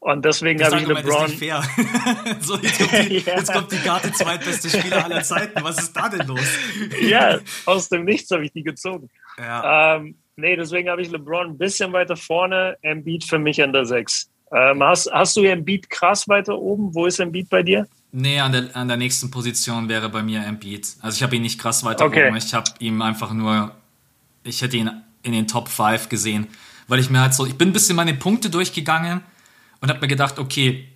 Und deswegen habe ich LeBron. Ist nicht fair. [LAUGHS] so, jetzt kommt, die, [LAUGHS] ja. jetzt kommt die Karte zweitbeste Spieler aller Zeiten. Was ist da denn los? [LAUGHS] ja, aus dem Nichts habe ich die gezogen. Ja. Ähm, nee, deswegen habe ich LeBron ein bisschen weiter vorne, Embiid für mich an der 6. Ähm, hast, hast du Embiid krass weiter oben? Wo ist Embiid bei dir? Nee, an der, an der nächsten Position wäre bei mir Embiid. Also ich habe ihn nicht krass weiter okay. oben. Ich habe ihm einfach nur, ich hätte ihn in den Top 5 gesehen. Weil ich mir halt so, ich bin ein bisschen meine Punkte durchgegangen und habe mir gedacht, okay,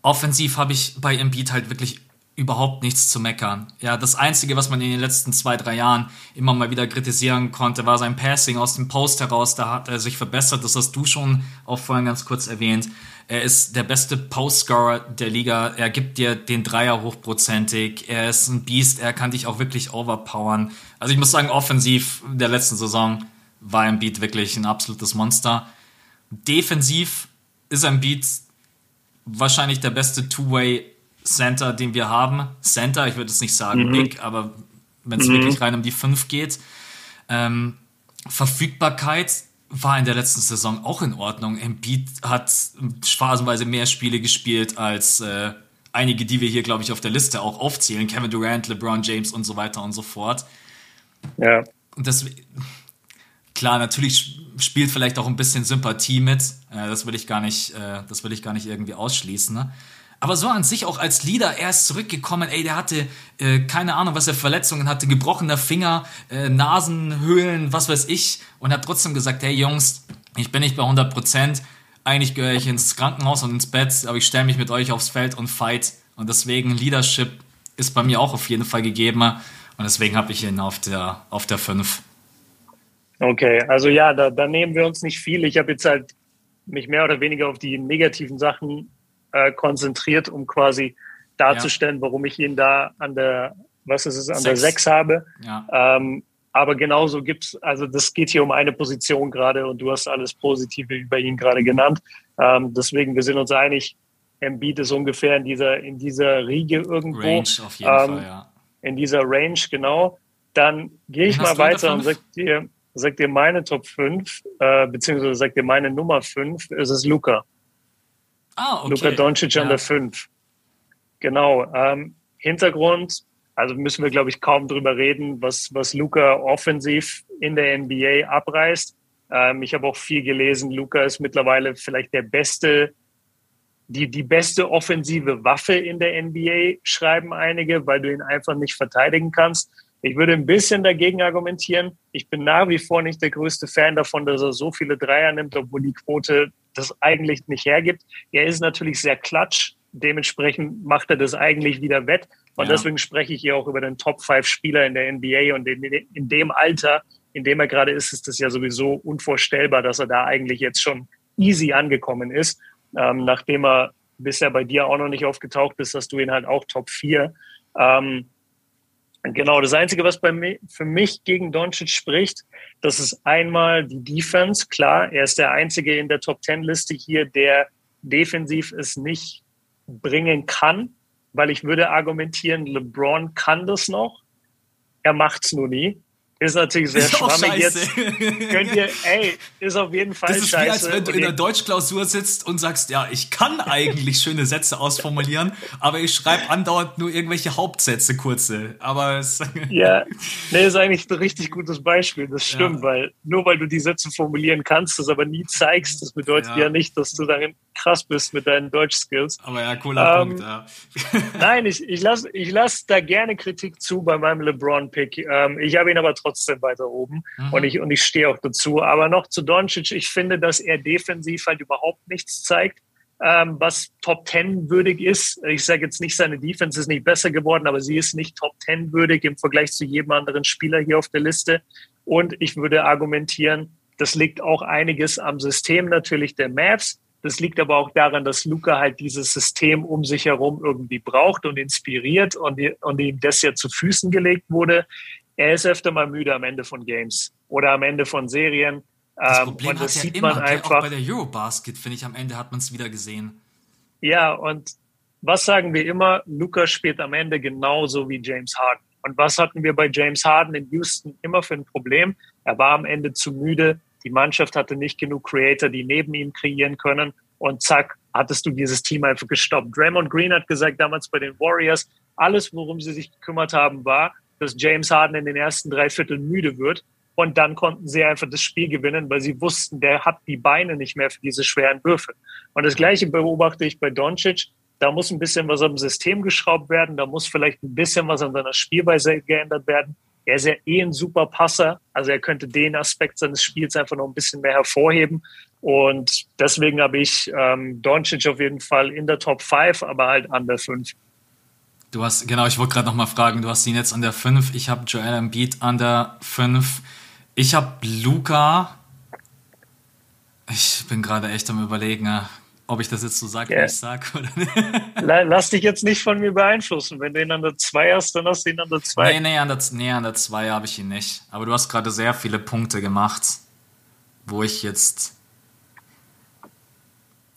offensiv habe ich bei Embiid halt wirklich überhaupt nichts zu meckern. Ja, das Einzige, was man in den letzten zwei, drei Jahren immer mal wieder kritisieren konnte, war sein Passing aus dem Post heraus. Da hat er sich verbessert. Das hast du schon auch vorhin ganz kurz erwähnt. Er ist der beste Postscorer der Liga. Er gibt dir den Dreier hochprozentig. Er ist ein Beast. Er kann dich auch wirklich overpowern. Also ich muss sagen, offensiv der letzten Saison war Embiid wirklich ein absolutes Monster. Defensiv ist Embiid wahrscheinlich der beste Two-Way Center, den wir haben. Center, ich würde jetzt nicht sagen mhm. Big, aber wenn es mhm. wirklich rein um die 5 geht. Ähm, Verfügbarkeit war in der letzten Saison auch in Ordnung. Embiid hat phasenweise mehr Spiele gespielt als äh, einige, die wir hier, glaube ich, auf der Liste auch aufzählen. Kevin Durant, LeBron James und so weiter und so fort. Ja. Und das, klar, natürlich spielt vielleicht auch ein bisschen Sympathie mit. Äh, das will ich gar nicht, äh, das will ich gar nicht irgendwie ausschließen. Ne? Aber so an sich auch als Leader, er ist zurückgekommen, ey, der hatte äh, keine Ahnung, was er Verletzungen hatte, gebrochener Finger, äh, Nasenhöhlen, was weiß ich, und hat trotzdem gesagt, hey Jungs, ich bin nicht bei 100 Prozent, eigentlich gehöre ich ins Krankenhaus und ins Bett, aber ich stelle mich mit euch aufs Feld und fight. Und deswegen Leadership ist bei mir auch auf jeden Fall gegeben. Und deswegen habe ich ihn auf der, auf der 5. Okay, also ja, da, da nehmen wir uns nicht viel. Ich habe jetzt halt mich mehr oder weniger auf die negativen Sachen äh, konzentriert, um quasi darzustellen, ja. warum ich ihn da an der, was ist es, an Sechs. der 6 habe. Ja. Ähm, aber genauso gibt's, also das geht hier um eine Position gerade und du hast alles Positive über ihn gerade genannt. Ähm, deswegen, wir sind uns einig, Embiid ist ungefähr in dieser, in dieser Riege irgendwo. Range auf jeden ähm, Fall, ja. In dieser Range, genau. Dann gehe ich mal weiter und sag dir, sag dir meine Top 5, äh, beziehungsweise sag dir meine Nummer 5, ist es Luca. Ah, okay. Luka Doncic ja. an der 5. Genau. Ähm, Hintergrund, also müssen wir, glaube ich, kaum drüber reden, was, was Luca offensiv in der NBA abreißt. Ähm, ich habe auch viel gelesen. Luca ist mittlerweile vielleicht der beste, die, die beste offensive Waffe in der NBA, schreiben einige, weil du ihn einfach nicht verteidigen kannst. Ich würde ein bisschen dagegen argumentieren. Ich bin nach wie vor nicht der größte Fan davon, dass er so viele Dreier nimmt, obwohl die Quote das eigentlich nicht hergibt. Er ist natürlich sehr klatsch. Dementsprechend macht er das eigentlich wieder wett. Und ja. deswegen spreche ich hier auch über den Top 5 Spieler in der NBA und in, in dem Alter, in dem er gerade ist, ist es ja sowieso unvorstellbar, dass er da eigentlich jetzt schon easy angekommen ist. Ähm, nachdem er bisher bei dir auch noch nicht aufgetaucht ist, dass du ihn halt auch Top 4. Ähm, Genau, das Einzige, was bei mir, für mich gegen Doncic spricht, das ist einmal die Defense. Klar, er ist der Einzige in der Top-10-Liste hier, der defensiv es nicht bringen kann, weil ich würde argumentieren, LeBron kann das noch. Er macht's nur nie. Ist natürlich sehr ist schwammig jetzt. Könnt ihr, ey, ist auf jeden Fall Das ist scheiße. wie, als wenn du in der Deutschklausur sitzt und sagst, ja, ich kann eigentlich schöne Sätze ausformulieren, aber ich schreibe andauernd nur irgendwelche Hauptsätze, kurze. Aber es [LAUGHS] Ja, nee, ist eigentlich ein richtig gutes Beispiel. Das stimmt, ja. weil nur weil du die Sätze formulieren kannst, das aber nie zeigst, das bedeutet ja, ja nicht, dass du darin krass bist mit deinen Deutsch-Skills. Aber ja, cooler ähm, Punkt, ja. [LAUGHS] Nein, ich, ich lasse ich lass da gerne Kritik zu bei meinem LeBron-Pick. Ähm, ich habe ihn aber trotzdem weiter oben mhm. und ich, und ich stehe auch dazu. Aber noch zu Doncic, ich finde, dass er defensiv halt überhaupt nichts zeigt. Ähm, was Top 10 würdig ist. Ich sage jetzt nicht, seine Defense ist nicht besser geworden, aber sie ist nicht Top 10 würdig im Vergleich zu jedem anderen Spieler hier auf der Liste. Und ich würde argumentieren, das liegt auch einiges am System natürlich der Mavs Das liegt aber auch daran, dass Luca halt dieses System um sich herum irgendwie braucht und inspiriert und, und ihm das ja zu Füßen gelegt wurde. Er ist öfter mal müde am Ende von Games oder am Ende von Serien. Das ähm, Problem und das sieht immer, man einfach. Auch bei der Eurobasket, finde ich, am Ende hat man es wieder gesehen. Ja, und was sagen wir immer? Luca spielt am Ende genauso wie James Harden. Und was hatten wir bei James Harden in Houston immer für ein Problem? Er war am Ende zu müde. Die Mannschaft hatte nicht genug Creator, die neben ihm kreieren können. Und zack, hattest du dieses Team einfach gestoppt. Draymond Green hat gesagt damals bei den Warriors, alles, worum sie sich gekümmert haben, war, dass James Harden in den ersten drei Vierteln müde wird. Und dann konnten sie einfach das Spiel gewinnen, weil sie wussten, der hat die Beine nicht mehr für diese schweren Würfe. Und das Gleiche beobachte ich bei Doncic. Da muss ein bisschen was am System geschraubt werden. Da muss vielleicht ein bisschen was an seiner Spielweise geändert werden. Er ist ja eh ein super Passer. Also er könnte den Aspekt seines Spiels einfach noch ein bisschen mehr hervorheben. Und deswegen habe ich ähm, Doncic auf jeden Fall in der Top 5, aber halt an der 5. Du hast, genau, ich wollte gerade noch mal fragen, du hast ihn jetzt an der 5, ich habe Joel Embiid an der 5. Ich habe Luca. Ich bin gerade echt am überlegen, ob ich das jetzt so sage, yeah. wie ich sage oder nicht. [LAUGHS] Lass dich jetzt nicht von mir beeinflussen. Wenn du ihn an der 2 hast, dann hast du ihn an der 2. Nee, nee, an der, nee, an der 2 habe ich ihn nicht. Aber du hast gerade sehr viele Punkte gemacht, wo ich jetzt.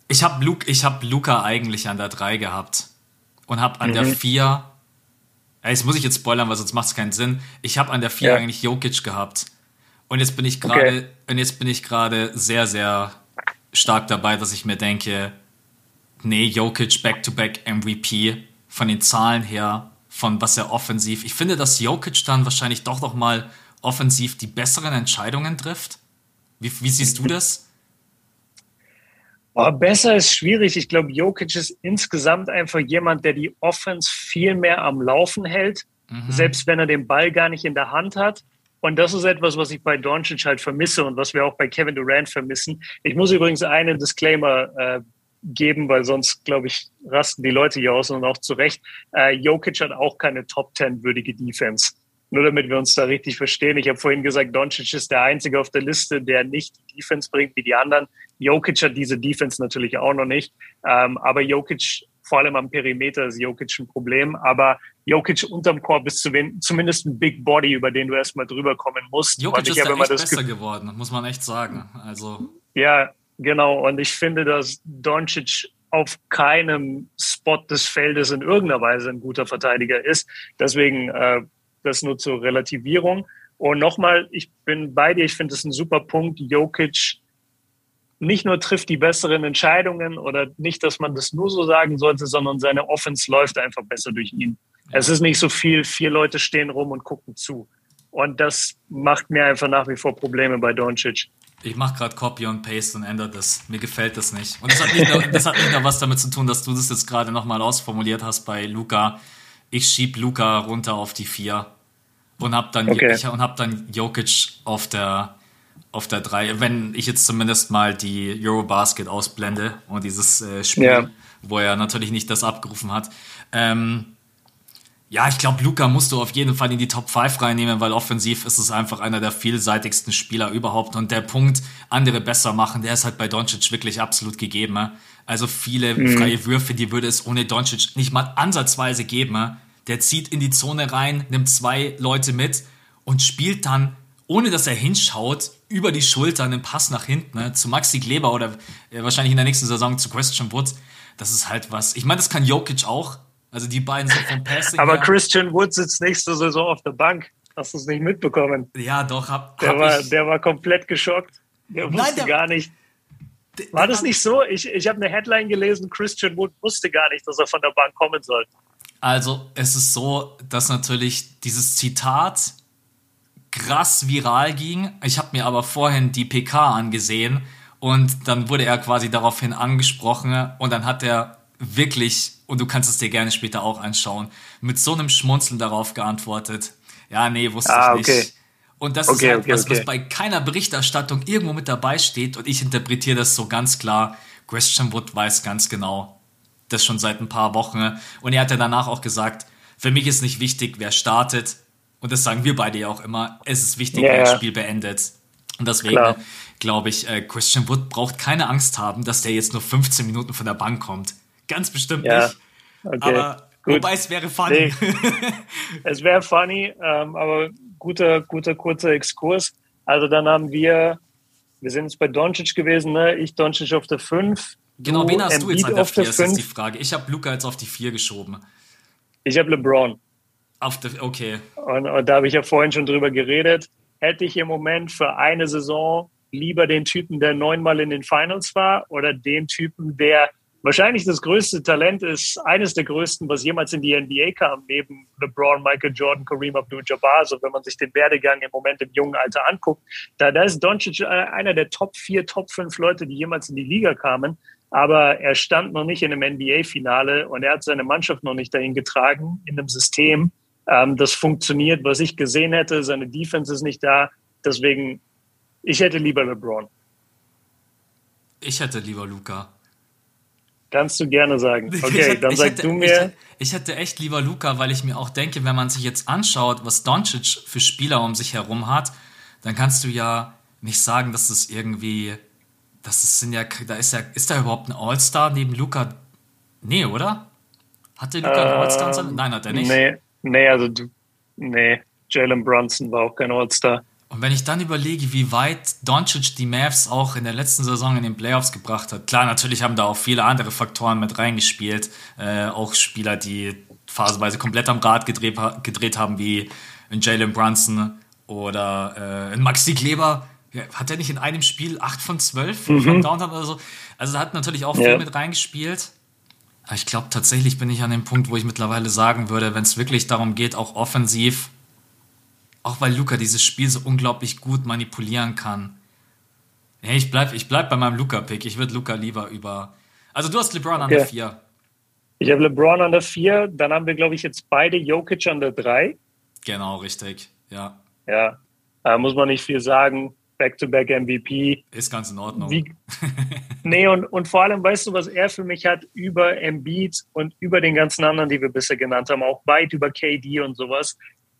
Ich habe Luke, hab Luca eigentlich an der 3 gehabt. Und habe an mhm. der 4. Das muss ich jetzt spoilern, weil sonst macht es keinen Sinn. Ich habe an der 4 ja. eigentlich Jokic gehabt. Und jetzt bin ich gerade, okay. und jetzt bin ich gerade sehr, sehr stark dabei, dass ich mir denke, nee, Jokic Back-to-Back MVP von den Zahlen her, von was er offensiv. Ich finde, dass Jokic dann wahrscheinlich doch noch mal offensiv die besseren Entscheidungen trifft. Wie, wie siehst du das? Oh, besser ist schwierig. Ich glaube, Jokic ist insgesamt einfach jemand, der die Offense viel mehr am Laufen hält, mhm. selbst wenn er den Ball gar nicht in der Hand hat. Und das ist etwas, was ich bei Doncic halt vermisse und was wir auch bei Kevin Durant vermissen. Ich muss übrigens einen Disclaimer äh, geben, weil sonst, glaube ich, rasten die Leute hier aus und auch zu Recht. Äh, Jokic hat auch keine Top Ten würdige Defense. Nur damit wir uns da richtig verstehen. Ich habe vorhin gesagt, Doncic ist der Einzige auf der Liste, der nicht die Defense bringt wie die anderen. Jokic hat diese Defense natürlich auch noch nicht. Ähm, aber Jokic vor allem am Perimeter ist Jokic ein Problem. Aber Jokic unterm Korb ist zumindest ein Big Body, über den du erstmal drüber kommen musst. Jokic ist da echt besser geworden, muss man echt sagen. Also ja, genau. Und ich finde, dass Doncic auf keinem Spot des Feldes in irgendeiner Weise ein guter Verteidiger ist. Deswegen äh, das nur zur Relativierung. Und nochmal, ich bin bei dir. Ich finde es ein super Punkt. Jokic nicht nur trifft die besseren Entscheidungen oder nicht, dass man das nur so sagen sollte, sondern seine Offense läuft einfach besser durch ihn. Es ist nicht so viel, vier Leute stehen rum und gucken zu. Und das macht mir einfach nach wie vor Probleme bei Doncic. Ich mache gerade Copy und Paste und ändere das. Mir gefällt das nicht. Und das hat nicht, nur, das hat nicht nur was damit zu tun, dass du das jetzt gerade nochmal ausformuliert hast bei Luca. Ich schieb Luca runter auf die vier und hab dann, okay. ich, und hab dann Jokic auf der auf der 3, wenn ich jetzt zumindest mal die Eurobasket ausblende und dieses äh, Spiel, ja. wo er natürlich nicht das abgerufen hat. Ähm, ja, ich glaube, Luca musst du auf jeden Fall in die Top 5 reinnehmen, weil offensiv ist es einfach einer der vielseitigsten Spieler überhaupt. Und der Punkt, andere besser machen, der ist halt bei Doncic wirklich absolut gegeben. Also viele mhm. freie Würfe, die würde es ohne Doncic nicht mal ansatzweise geben. Der zieht in die Zone rein, nimmt zwei Leute mit und spielt dann ohne dass er hinschaut, über die Schulter einen Pass nach hinten zu Maxi Kleber oder äh, wahrscheinlich in der nächsten Saison zu Christian Wood. Das ist halt was. Ich meine, das kann Jokic auch. Also die beiden sind vom Passing. Aber her. Christian Wood sitzt nächste Saison auf der Bank. Hast du es nicht mitbekommen? Ja, doch. Hab, der, hab war, ich. der war komplett geschockt. Der wusste Nein, der, gar nicht. War das nicht so? Ich, ich habe eine Headline gelesen, Christian Wood wusste gar nicht, dass er von der Bank kommen soll. Also es ist so, dass natürlich dieses Zitat krass viral ging. Ich habe mir aber vorhin die PK angesehen und dann wurde er quasi daraufhin angesprochen und dann hat er wirklich, und du kannst es dir gerne später auch anschauen, mit so einem Schmunzeln darauf geantwortet. Ja, nee, wusste ah, ich nicht. Und das okay, ist halt okay, was, was bei keiner Berichterstattung irgendwo mit dabei steht und ich interpretiere das so ganz klar. Christian Wood weiß ganz genau, das schon seit ein paar Wochen. Und er hat ja danach auch gesagt, für mich ist nicht wichtig, wer startet, und das sagen wir beide ja auch immer, es ist wichtig, ja, wer das Spiel beendet. Und deswegen, glaube ich, äh, Christian Wood braucht keine Angst haben, dass der jetzt nur 15 Minuten von der Bank kommt. Ganz bestimmt ja. nicht. Okay. Aber Gut. wobei es wäre funny. Nee. [LAUGHS] es wäre funny, ähm, aber guter, guter, kurzer Exkurs. Also dann haben wir, wir sind jetzt bei Doncic gewesen, ne? Ich Doncic auf der 5. Genau, wen hast Embiid du jetzt an der 4, ist jetzt die Frage. Ich habe Luca jetzt auf die 4 geschoben. Ich habe LeBron. Auf der, okay. Und, und da habe ich ja vorhin schon drüber geredet. Hätte ich im Moment für eine Saison lieber den Typen, der neunmal in den Finals war, oder den Typen, der wahrscheinlich das größte Talent ist, eines der größten, was jemals in die NBA kam, neben LeBron, Michael Jordan, Kareem Abdul-Jabbar. So, wenn man sich den Werdegang im Moment im jungen Alter anguckt, da, da ist Doncic äh, einer der Top 4, Top 5 Leute, die jemals in die Liga kamen. Aber er stand noch nicht in einem NBA-Finale und er hat seine Mannschaft noch nicht dahin getragen in einem System, ähm, das funktioniert, was ich gesehen hätte. Seine Defense ist nicht da. Deswegen, ich hätte lieber LeBron. Ich hätte lieber Luca. Kannst du gerne sagen. Okay, hätte, dann sag hätte, du mir. Ich, ich, hätte echt lieber Luca, weil ich mir auch denke, wenn man sich jetzt anschaut, was Doncic für Spieler um sich herum hat, dann kannst du ja nicht sagen, dass das irgendwie, das sind ja, da ist ja, ist da überhaupt ein All-Star neben Luca? Nee, oder? Hat der Luca äh, einen All-Star? Nein, hat er nicht. Nee, nee, also du, nee, Jalen Brunson war auch kein All-Star. Und wenn ich dann überlege, wie weit Doncic die Mavs auch in der letzten Saison in den Playoffs gebracht hat, klar, natürlich haben da auch viele andere Faktoren mit reingespielt, äh, auch Spieler, die phasenweise komplett am Rad gedreht, gedreht haben, wie in Jalen Brunson oder äh, in Maxi Kleber. Hat er nicht in einem Spiel 8 von 12 mhm. von Downtown oder so? Also da hat natürlich auch viel ja. mit reingespielt. Aber ich glaube, tatsächlich bin ich an dem Punkt, wo ich mittlerweile sagen würde, wenn es wirklich darum geht, auch offensiv auch weil Luca dieses Spiel so unglaublich gut manipulieren kann. Ja, ich bleib, ich bleib bei meinem Luca-Pick. Ich würde Luca lieber über. Also du hast LeBron an der 4. Ich habe LeBron an der 4. Dann haben wir, glaube ich, jetzt beide Jokic an der 3. Genau, richtig. Ja. Ja. Da muss man nicht viel sagen. Back-to-back -back MVP. Ist ganz in Ordnung. Wie, nee, und, und vor allem, weißt du, was er für mich hat über Embiid und über den ganzen anderen, die wir bisher genannt haben, auch weit über KD und sowas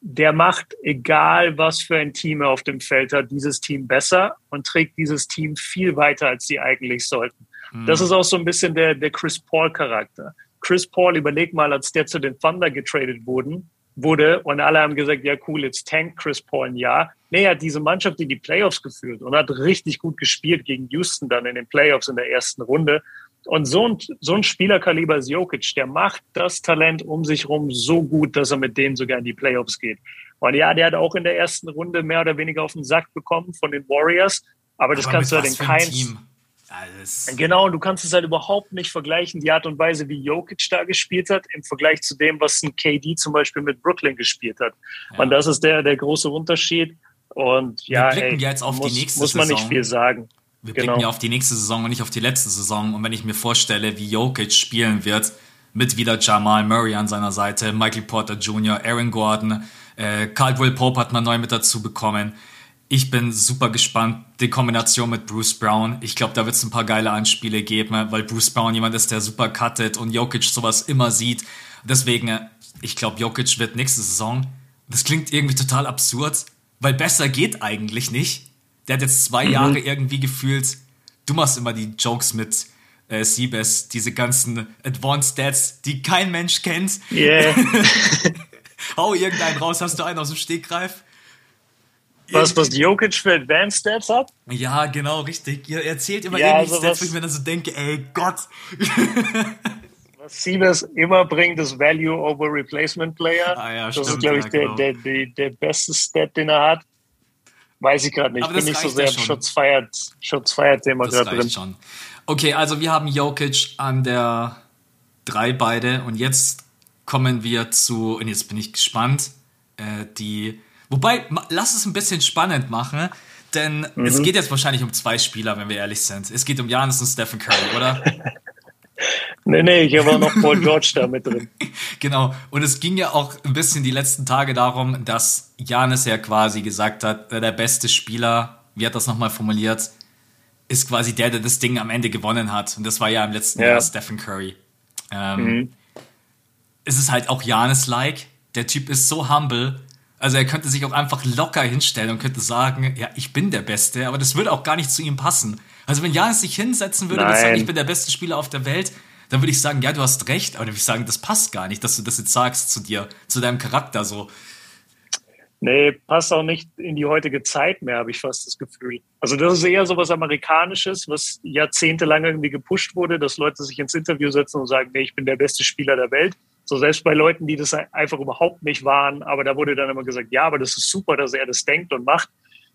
der macht, egal was für ein Team er auf dem Feld hat, dieses Team besser und trägt dieses Team viel weiter, als sie eigentlich sollten. Mhm. Das ist auch so ein bisschen der, der Chris Paul-Charakter. Chris Paul, überleg mal, als der zu den Thunder getradet wurden, wurde und alle haben gesagt, ja cool, jetzt tankt Chris Paul ein Jahr. Nee, er hat diese Mannschaft in die Playoffs geführt und hat richtig gut gespielt gegen Houston dann in den Playoffs in der ersten Runde. Und so ein, so ein Spielerkaliber ist Jokic, der macht das Talent um sich rum so gut, dass er mit denen sogar in die Playoffs geht. Und ja, der hat auch in der ersten Runde mehr oder weniger auf den Sack bekommen von den Warriors, aber das aber kannst du halt in keinem. Genau, du kannst es halt überhaupt nicht vergleichen, die Art und Weise, wie Jokic da gespielt hat, im Vergleich zu dem, was ein KD zum Beispiel mit Brooklyn gespielt hat. Ja. Und das ist der, der große Unterschied. Und ja, Wir blicken ey, jetzt auf muss, die nächste muss man nicht viel sagen. Wir genau. blicken ja auf die nächste Saison und nicht auf die letzte Saison. Und wenn ich mir vorstelle, wie Jokic spielen wird, mit wieder Jamal Murray an seiner Seite, Michael Porter Jr., Aaron Gordon, äh, Caldwell Pope hat man neu mit dazu bekommen. Ich bin super gespannt. Die Kombination mit Bruce Brown. Ich glaube, da wird es ein paar geile Anspiele geben, weil Bruce Brown jemand ist, der super cuttet und Jokic sowas immer sieht. Deswegen, äh, ich glaube, Jokic wird nächste Saison. Das klingt irgendwie total absurd, weil besser geht eigentlich nicht der hat jetzt zwei mhm. Jahre irgendwie gefühlt, du machst immer die Jokes mit äh, Siebes, diese ganzen Advanced Stats, die kein Mensch kennt. Yeah. [LAUGHS] Hau irgendeinen raus, hast du einen aus dem Stegreif? Was, was Jokic für Advanced Stats hat? Ja, genau, richtig. Ihr erzählt immer ja, irgendwie also Stats, wo ich mir dann so denke, ey Gott. [LAUGHS] was Siebes immer bringt, ist Value over Replacement Player. Ah, ja, das stimmt, ist, glaube ich, ja, genau. der, der, der beste Stat, den er hat. Weiß ich gerade nicht. Aber ich bin nicht so sehr im Schutzfeiert, Schutzfeiert-Thema gerade drin. Schon. Okay, also wir haben Jokic an der 3 beide und jetzt kommen wir zu, und jetzt bin ich gespannt, äh, die, wobei, lass es ein bisschen spannend machen, denn mhm. es geht jetzt wahrscheinlich um zwei Spieler, wenn wir ehrlich sind. Es geht um Janis und Stephen Curry, oder? [LAUGHS] Nee, nee, ich habe auch noch Paul George da mit drin. [LAUGHS] genau. Und es ging ja auch ein bisschen die letzten Tage darum, dass Janis ja quasi gesagt hat, der beste Spieler, wie hat das nochmal formuliert, ist quasi der, der das Ding am Ende gewonnen hat. Und das war ja im letzten ja. Jahr Stephen Curry. Ähm, mhm. Es ist halt auch Janis-like. Der Typ ist so humble Also er könnte sich auch einfach locker hinstellen und könnte sagen, ja, ich bin der Beste, aber das würde auch gar nicht zu ihm passen. Also wenn Janis sich hinsetzen würde Nein. und sagen, ich bin der beste Spieler auf der Welt, dann würde ich sagen, ja, du hast recht, aber dann würde ich sagen, das passt gar nicht, dass du das jetzt sagst zu dir, zu deinem Charakter so. Nee, passt auch nicht in die heutige Zeit mehr, habe ich fast das Gefühl. Also das ist eher so was Amerikanisches, was jahrzehntelang irgendwie gepusht wurde, dass Leute sich ins Interview setzen und sagen, nee, ich bin der beste Spieler der Welt. So selbst bei Leuten, die das einfach überhaupt nicht waren, aber da wurde dann immer gesagt, ja, aber das ist super, dass er das denkt und macht.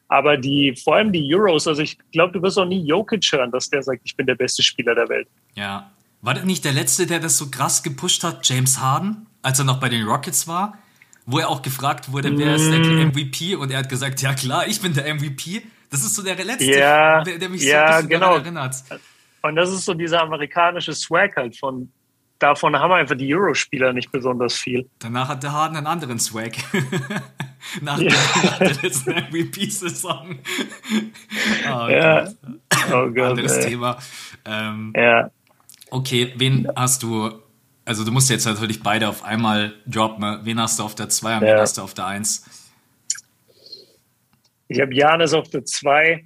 Aber die, vor allem die Euros, also ich glaube, du wirst auch nie Jokic hören, dass der sagt, ich bin der beste Spieler der Welt. Ja. War das nicht der Letzte, der das so krass gepusht hat, James Harden, als er noch bei den Rockets war? wo er auch gefragt wurde, wer ist der MVP? Und er hat gesagt, ja klar, ich bin der MVP. Das ist so der letzte, ja, der, der mich ja, so genau. erinnert. Und das ist so dieser amerikanische Swag halt von, davon haben einfach die Eurospieler nicht besonders viel. Danach hat der Harden einen anderen Swag. [LAUGHS] nach, ja. der, nach, der, letzten MVP-Saison. Oh, ja. Oh Gott, Anderes ey. Thema. Ähm, ja. Okay, wen hast du also du musst jetzt natürlich beide auf einmal droppen. Wen hast du auf der 2 und ja. wen hast du auf der 1? Ich habe Janis auf der 2.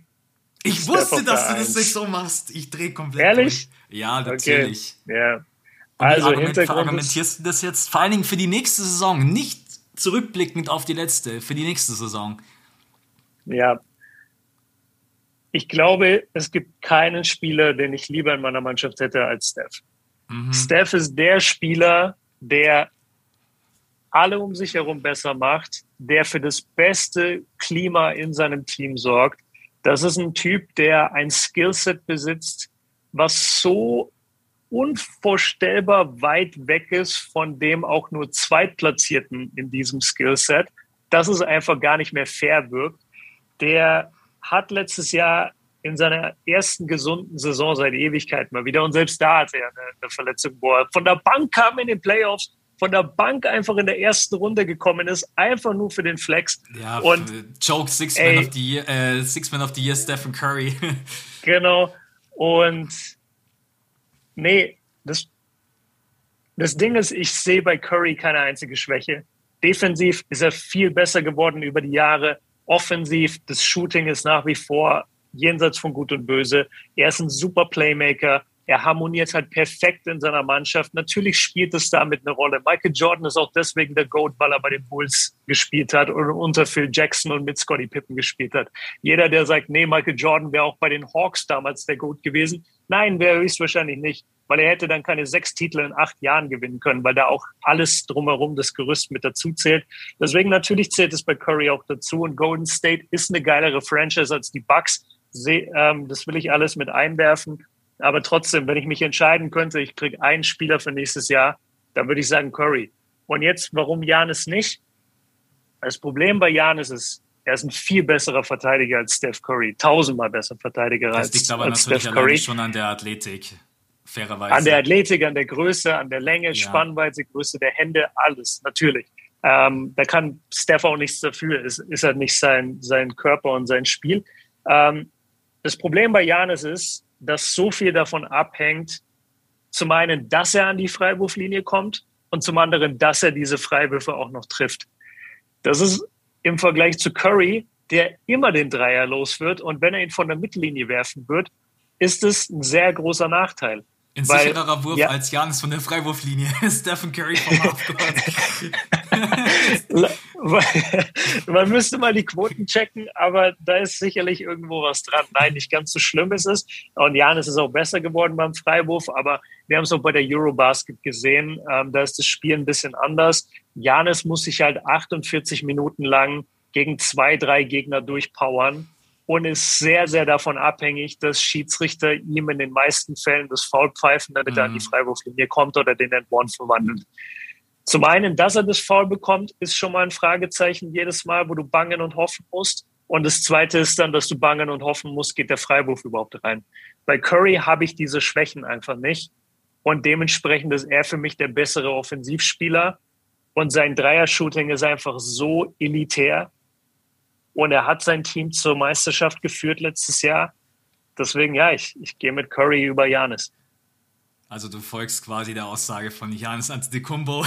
Ich Steph wusste, dass du das nicht so machst. Ich drehe komplett Ehrlich? Durch. Ja, natürlich. Okay. Ja. Also wie argument, argumentierst du das jetzt vor allen Dingen für die nächste Saison, nicht zurückblickend auf die letzte, für die nächste Saison? Ja. Ich glaube, es gibt keinen Spieler, den ich lieber in meiner Mannschaft hätte als Steph. Mhm. Steph ist der Spieler, der alle um sich herum besser macht, der für das beste Klima in seinem Team sorgt. Das ist ein Typ, der ein Skillset besitzt, was so unvorstellbar weit weg ist von dem auch nur Zweitplatzierten in diesem Skillset, dass es einfach gar nicht mehr fair wirkt. Der hat letztes Jahr in seiner ersten gesunden Saison seit Ewigkeit mal wieder. Und selbst da hatte er eine, eine Verletzung, wo er von der Bank kam in den Playoffs, von der Bank einfach in der ersten Runde gekommen ist, einfach nur für den Flex. Ja, und Joke Six Man of the Year, äh, Six Man of the Year, Stephen Curry. [LAUGHS] genau. Und nee, das, das Ding ist, ich sehe bei Curry keine einzige Schwäche. Defensiv ist er viel besser geworden über die Jahre. Offensiv, das Shooting ist nach wie vor jenseits von Gut und Böse. Er ist ein super Playmaker. Er harmoniert halt perfekt in seiner Mannschaft. Natürlich spielt es damit eine Rolle. Michael Jordan ist auch deswegen der Goat, weil er bei den Bulls gespielt hat und unter Phil Jackson und mit Scottie Pippen gespielt hat. Jeder, der sagt, nee, Michael Jordan wäre auch bei den Hawks damals der Goat gewesen. Nein, wäre höchstwahrscheinlich nicht, weil er hätte dann keine sechs Titel in acht Jahren gewinnen können, weil da auch alles drumherum, das Gerüst mit dazu zählt. Deswegen natürlich zählt es bei Curry auch dazu und Golden State ist eine geilere Franchise als die Bucks ähm, das will ich alles mit einwerfen. Aber trotzdem, wenn ich mich entscheiden könnte, ich kriege einen Spieler für nächstes Jahr, dann würde ich sagen Curry. Und jetzt, warum Janis nicht? Das Problem bei Janis ist, er ist ein viel besserer Verteidiger als Steph Curry. Tausendmal besser Verteidiger das als, liegt aber als natürlich Steph Curry. schon an der Athletik, fairerweise. An der Athletik, an der Größe, an der Länge, ja. Spannweite, Größe der Hände, alles, natürlich. Ähm, da kann Steph auch nichts dafür. Es ist halt nicht sein, sein Körper und sein Spiel. Ähm, das Problem bei Janis ist, dass so viel davon abhängt, zum einen, dass er an die Freiwurflinie kommt und zum anderen, dass er diese Freiwürfe auch noch trifft. Das ist im Vergleich zu Curry, der immer den Dreier los wird und wenn er ihn von der Mittellinie werfen wird, ist es ein sehr großer Nachteil. Ein Weil, sichererer Wurf ja. als Janis von der Freiwurflinie. [LAUGHS] Stephen Curry vom Halfcourt. [LAUGHS] Man müsste mal die Quoten checken, aber da ist sicherlich irgendwo was dran. Nein, nicht ganz so schlimm ist es. Und Janis ist auch besser geworden beim Freiwurf, aber wir haben es auch bei der Eurobasket gesehen. Ähm, da ist das Spiel ein bisschen anders. Janis muss sich halt 48 Minuten lang gegen zwei, drei Gegner durchpowern und ist sehr, sehr davon abhängig, dass Schiedsrichter ihm in den meisten Fällen das Foul pfeifen, damit mhm. er an die mhm. Freiwurflinie kommt oder den in One verwandelt. Zum einen, dass er das Foul bekommt, ist schon mal ein Fragezeichen jedes Mal, wo du bangen und hoffen musst. Und das zweite ist dann, dass du bangen und hoffen musst, geht der Freiwurf überhaupt rein. Bei Curry habe ich diese Schwächen einfach nicht. Und dementsprechend ist er für mich der bessere Offensivspieler. Und sein Dreier-Shooting ist einfach so elitär, und er hat sein Team zur Meisterschaft geführt letztes Jahr. Deswegen, ja, ich, ich gehe mit Curry über Janis. Also du folgst quasi der Aussage von Janis Antetokounmpo.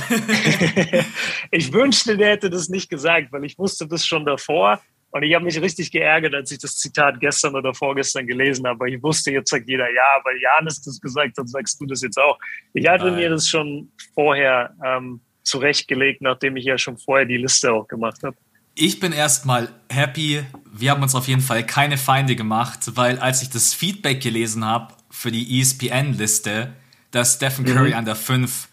[LAUGHS] ich wünschte, der hätte das nicht gesagt, weil ich wusste das schon davor. Und ich habe mich richtig geärgert, als ich das Zitat gestern oder vorgestern gelesen habe. Ich wusste, jetzt sagt jeder, ja, weil Janis das gesagt hat, sagst du das jetzt auch. Ich hatte Nein. mir das schon vorher ähm, zurechtgelegt, nachdem ich ja schon vorher die Liste auch gemacht habe. Ich bin erstmal happy. Wir haben uns auf jeden Fall keine Feinde gemacht, weil als ich das Feedback gelesen habe für die ESPN-Liste, dass Stephen Curry mhm. an der 5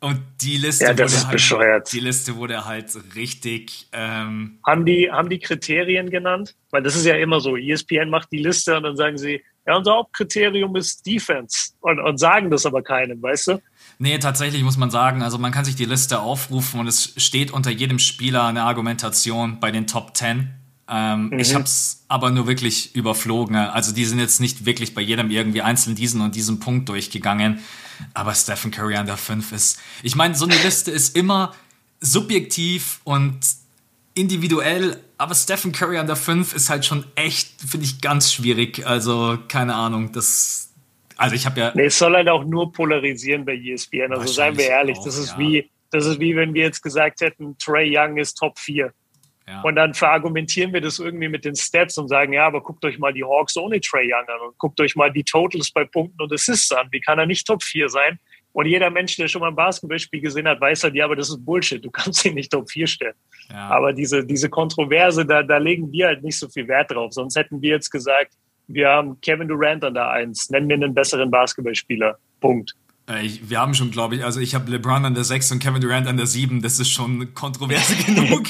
und die Liste, ja, wurde halt, bescheuert. die Liste wurde halt richtig. Ähm haben, die, haben die Kriterien genannt? Weil das ist ja immer so. ESPN macht die Liste und dann sagen sie, ja, unser Hauptkriterium ist Defense. Und, und sagen das aber keinem, weißt du? Nee, tatsächlich muss man sagen, also man kann sich die Liste aufrufen und es steht unter jedem Spieler eine Argumentation bei den Top 10. Ähm, mhm. Ich habe es aber nur wirklich überflogen. Also die sind jetzt nicht wirklich bei jedem irgendwie einzeln diesen und diesen Punkt durchgegangen. Aber Stephen Curry an der 5 ist. Ich meine, so eine Liste ist immer subjektiv und individuell, aber Stephen Curry an der 5 ist halt schon echt, finde ich, ganz schwierig. Also, keine Ahnung, das. Also ich habe ja. Nee, es soll halt auch nur polarisieren bei ESPN. Also seien wir ehrlich, auch, das ist ja. wie, das ist wie wenn wir jetzt gesagt hätten, Trey Young ist Top 4. Ja. Und dann verargumentieren wir das irgendwie mit den Stats und sagen, ja, aber guckt euch mal die Hawks ohne Trey Young an und guckt euch mal die Totals bei Punkten und Assists an. Wie kann er nicht Top 4 sein? Und jeder Mensch, der schon mal ein Basketballspiel gesehen hat, weiß halt, ja, aber das ist Bullshit. Du [LAUGHS] kannst ihn nicht Top 4 stellen. Ja. Aber diese, diese Kontroverse, da, da legen wir halt nicht so viel Wert drauf. Sonst hätten wir jetzt gesagt, wir haben Kevin Durant an der 1. Nennen wir einen besseren Basketballspieler. Punkt. Äh, ich, wir haben schon, glaube ich, also ich habe LeBron an der 6 und Kevin Durant an der 7. Das ist schon kontroverse [LAUGHS] genug.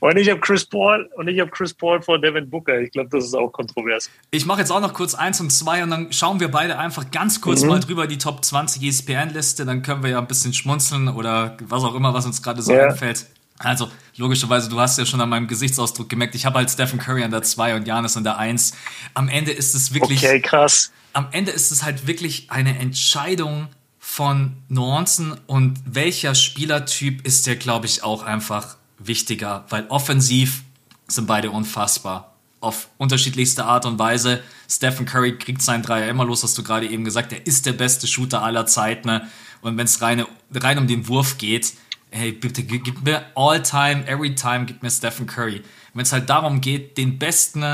und ich habe Chris Paul und ich habe Chris Paul vor Devin Booker. Ich glaube, das ist auch kontrovers. Ich mache jetzt auch noch kurz 1 und 2 und dann schauen wir beide einfach ganz kurz mhm. mal drüber die Top 20 ESPN-Liste. Dann können wir ja ein bisschen schmunzeln oder was auch immer, was uns gerade so ja. einfällt. Also, logischerweise, du hast ja schon an meinem Gesichtsausdruck gemerkt, ich habe halt Stephen Curry an der 2 und Janis an der 1. Am Ende ist es wirklich. Okay, krass am Ende ist es halt wirklich eine Entscheidung von Nuancen und welcher Spielertyp ist der, glaube ich, auch einfach wichtiger, weil offensiv sind beide unfassbar. Auf unterschiedlichste Art und Weise. Stephen Curry kriegt seinen Dreier immer los, hast du gerade eben gesagt. Er ist der beste Shooter aller Zeiten. Ne? Und wenn es rein um den Wurf geht, hey, bitte gib mir all time, every time, gib mir Stephen Curry. Wenn es halt darum geht, den besten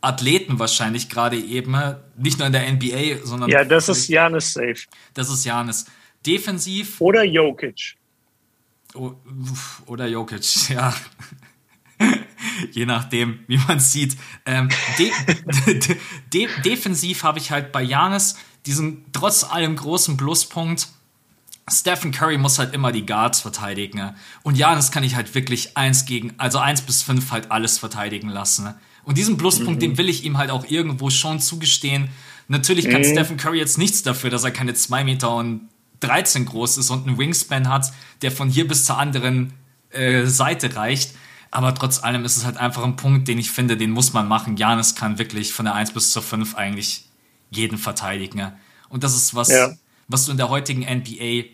Athleten wahrscheinlich gerade eben, nicht nur in der NBA, sondern. Ja, das ist Janis safe. Das ist Janis. Defensiv. Oder Jokic. oder Jokic, [LAUGHS] ja. Je nachdem, wie man sieht. Ähm, de de de defensiv habe ich halt bei Janis diesen trotz allem großen Pluspunkt. Stephen Curry muss halt immer die Guards verteidigen. Und Janis kann ich halt wirklich eins gegen, also eins bis fünf halt alles verteidigen lassen. Und diesen Pluspunkt, mhm. den will ich ihm halt auch irgendwo schon zugestehen. Natürlich kann mhm. Stephen Curry jetzt nichts dafür, dass er keine 2 Meter und 13 groß ist und einen Wingspan hat, der von hier bis zur anderen äh, Seite reicht. Aber trotz allem ist es halt einfach ein Punkt, den ich finde, den muss man machen. Janis kann wirklich von der 1 bis zur 5 eigentlich jeden verteidigen. Und das ist was, ja. Was du in der heutigen NBA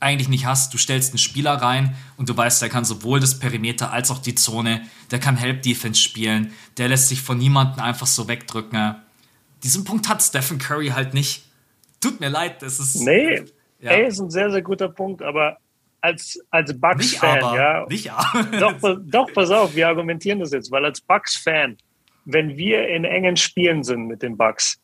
eigentlich nicht hast. Du stellst einen Spieler rein und du weißt, der kann sowohl das Perimeter als auch die Zone, der kann Help Defense spielen, der lässt sich von niemandem einfach so wegdrücken. Diesen Punkt hat Stephen Curry halt nicht. Tut mir leid, das ist. Nee, ja. ey, ist ein sehr, sehr guter Punkt, aber als, als Bucks-Fan, ja. Nicht aber. [LAUGHS] Doch, doch, pass auf, wir argumentieren das jetzt, weil als Bucks-Fan, wenn wir in engen Spielen sind mit den Bucks,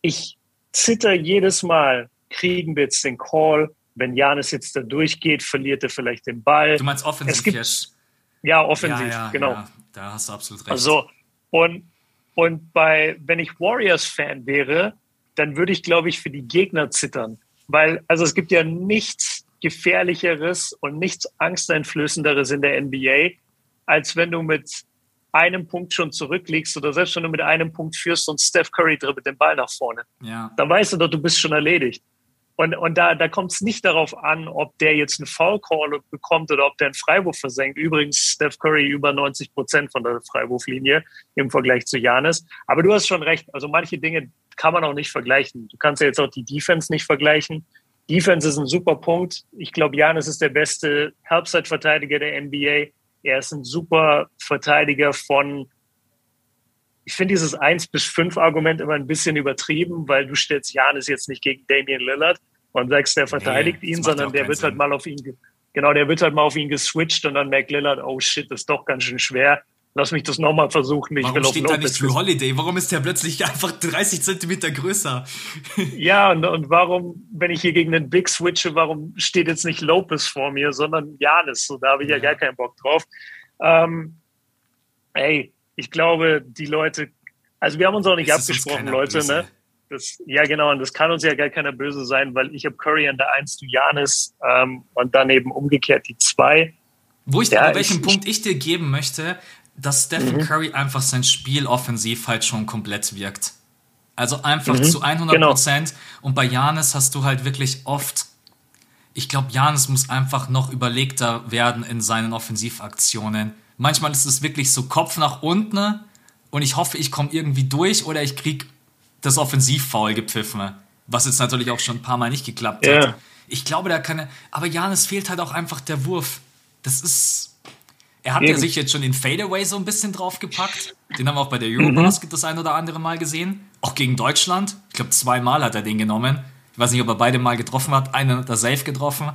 ich zitter jedes Mal, kriegen wir jetzt den Call, wenn Janis jetzt da durchgeht, verliert er vielleicht den Ball. Du meinst offensiv gibt, jetzt? Ja, offensiv, ja, ja, genau. Ja, da hast du absolut recht. Also, und, und bei, wenn ich Warriors-Fan wäre, dann würde ich, glaube ich, für die Gegner zittern. Weil, also es gibt ja nichts Gefährlicheres und nichts Angsteinflößenderes in der NBA, als wenn du mit einem Punkt schon zurückliegst oder selbst wenn du mit einem Punkt führst und Steph Curry dribbelt den Ball nach vorne. Ja. Dann weißt du doch, du bist schon erledigt. Und, und da, da kommt es nicht darauf an, ob der jetzt einen Foul Call bekommt oder ob der einen Freiwurf versenkt. Übrigens Steph Curry über 90 Prozent von der Freiwurflinie im Vergleich zu Janis. Aber du hast schon recht. Also manche Dinge kann man auch nicht vergleichen. Du kannst ja jetzt auch die Defense nicht vergleichen. Defense ist ein super Punkt. Ich glaube, Janis ist der beste Halbzeitverteidiger der NBA. Er ist ein super Verteidiger von ich finde dieses 1 bis 5 Argument immer ein bisschen übertrieben, weil du stellst Janis jetzt nicht gegen Damian Lillard und sagst, der verteidigt nee, ihn, sondern der wird halt Sinn. halt mal auf ihn, genau, der wird halt mal auf ihn geswitcht und dann merkt Lillard, oh shit, das ist doch ganz schön schwer. Lass mich das nochmal versuchen. Ich Warum will steht da nicht Drew Holiday? Warum ist der plötzlich einfach 30 Zentimeter größer? [LAUGHS] ja, und, und warum, wenn ich hier gegen den Big switche, warum steht jetzt nicht Lopez vor mir, sondern Janis? So, da habe ich ja. ja gar keinen Bock drauf. Ähm, ey, ich glaube, die Leute, also wir haben uns auch nicht das abgesprochen, Leute, böse. ne? Das, ja, genau, und das kann uns ja gar keiner böse sein, weil ich habe Curry an der 1, du Janis ähm, und dann eben umgekehrt die 2. Wo ich, ja, welchen ich, Punkt ich dir geben möchte, dass Stephen mhm. Curry einfach sein Spiel offensiv halt schon komplett wirkt. Also einfach mhm, zu 100 Prozent. Genau. Und bei Janis hast du halt wirklich oft, ich glaube, Janis muss einfach noch überlegter werden in seinen Offensivaktionen. Manchmal ist es wirklich so Kopf nach unten und ich hoffe, ich komme irgendwie durch oder ich krieg das Offensivfoul gepfiffen. Was jetzt natürlich auch schon ein paar Mal nicht geklappt ja. hat. Ich glaube, da kann er, aber Janis fehlt halt auch einfach der Wurf. Das ist, er hat ja sich jetzt schon den Fadeaway so ein bisschen draufgepackt. Den haben wir auch bei der Eurobasket mhm. das ein oder andere Mal gesehen. Auch gegen Deutschland. Ich glaube, zweimal hat er den genommen. Ich weiß nicht, ob er beide Mal getroffen hat. Einen hat er safe getroffen.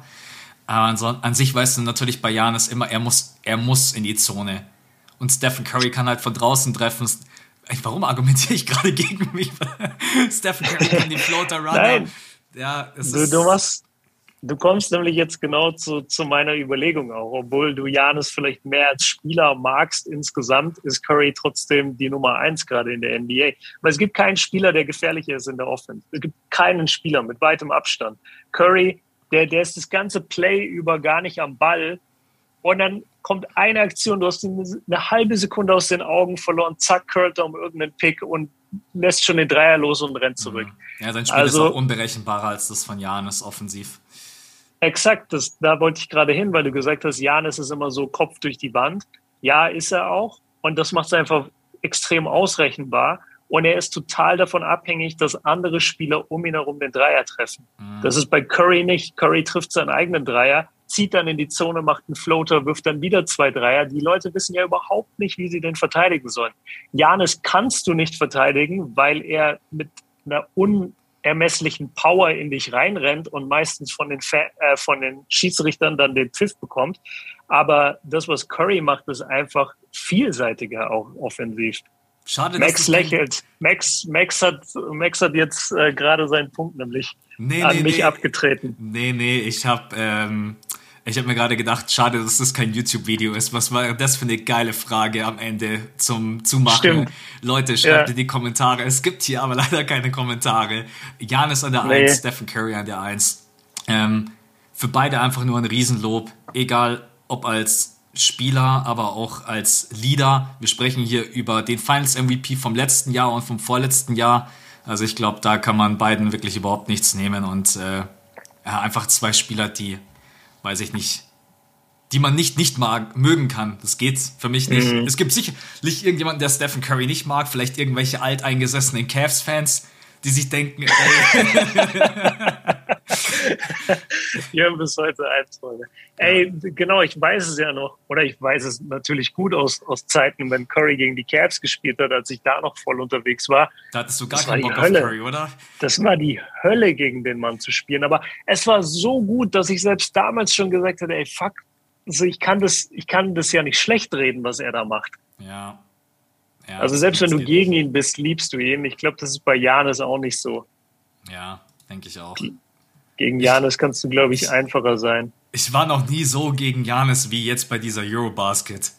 Aber an sich weißt du natürlich bei Janis immer, er muss, er muss in die Zone. Und Stephen Curry kann halt von draußen treffen. Warum argumentiere ich gerade gegen mich? [LAUGHS] Stephen Curry kann den Floater runner. Nein. Ja, es du, ist, du machst, Du kommst nämlich jetzt genau zu, zu meiner Überlegung auch. Obwohl du Janis vielleicht mehr als Spieler magst insgesamt, ist Curry trotzdem die Nummer eins gerade in der NBA. Weil es gibt keinen Spieler, der gefährlicher ist in der Offense. Es gibt keinen Spieler mit weitem Abstand. Curry, der, der ist das ganze Play über gar nicht am Ball. Und dann kommt eine Aktion, du hast eine halbe Sekunde aus den Augen verloren, zack, curlt er um irgendeinen Pick und lässt schon den Dreier los und rennt zurück. Ja, sein Spiel also, ist auch unberechenbarer als das von Janis offensiv. Exakt, das, da wollte ich gerade hin, weil du gesagt hast, Janis ist immer so Kopf durch die Wand. Ja, ist er auch. Und das macht es einfach extrem ausrechenbar. Und er ist total davon abhängig, dass andere Spieler um ihn herum den Dreier treffen. Mhm. Das ist bei Curry nicht. Curry trifft seinen eigenen Dreier, zieht dann in die Zone, macht einen Floater, wirft dann wieder zwei Dreier. Die Leute wissen ja überhaupt nicht, wie sie den verteidigen sollen. Janis kannst du nicht verteidigen, weil er mit einer un ermesslichen Power in dich reinrennt und meistens von den, Fa äh, von den Schiedsrichtern dann den Pfiff bekommt. Aber das, was Curry macht, ist einfach vielseitiger auch offensiv. Schade, Max lächelt. Max, Max, hat, Max hat jetzt äh, gerade seinen Punkt nämlich nee, an nee, mich nee. abgetreten. Nee, nee, ich habe ähm, ich habe mir gerade gedacht, schade, dass das kein YouTube-Video ist. Was war das für eine geile Frage am Ende zum Zumachen? Stimmt. Leute, schreibt ja. in die Kommentare. Es gibt hier aber [LAUGHS] leider keine Kommentare. Janis an der nee. 1, Stephen Curry an der 1. Ähm, für beide einfach nur ein Riesenlob. Egal, ob als Spieler, aber auch als Leader. Wir sprechen hier über den Finals MVP vom letzten Jahr und vom vorletzten Jahr. Also ich glaube, da kann man beiden wirklich überhaupt nichts nehmen und äh, einfach zwei Spieler, die weiß ich nicht, die man nicht nicht mag, mögen kann. Das geht für mich nicht. Mhm. Es gibt sicherlich irgendjemanden, der Stephen Curry nicht mag, vielleicht irgendwelche alteingesessenen Cavs-Fans, die sich denken, ey. [LAUGHS] Wir haben bis heute Albträume. Ey, genau, ich weiß es ja noch, oder ich weiß es natürlich gut aus, aus Zeiten, wenn Curry gegen die Cavs gespielt hat, als ich da noch voll unterwegs war. Da hattest du gar keinen Bock Hölle. auf Curry, oder? Das war die Hölle, gegen den Mann zu spielen. Aber es war so gut, dass ich selbst damals schon gesagt hatte, ey, fuck, also ich kann das, ich kann das ja nicht schlecht reden, was er da macht. Ja. Ja also selbst wenn du gegen ihn bist, liebst du ihn. Ich glaube, das ist bei Janis auch nicht so. Ja, denke ich auch. Gegen Janis kannst du, glaube ich, einfacher sein. Ich war noch nie so gegen Janis wie jetzt bei dieser Eurobasket.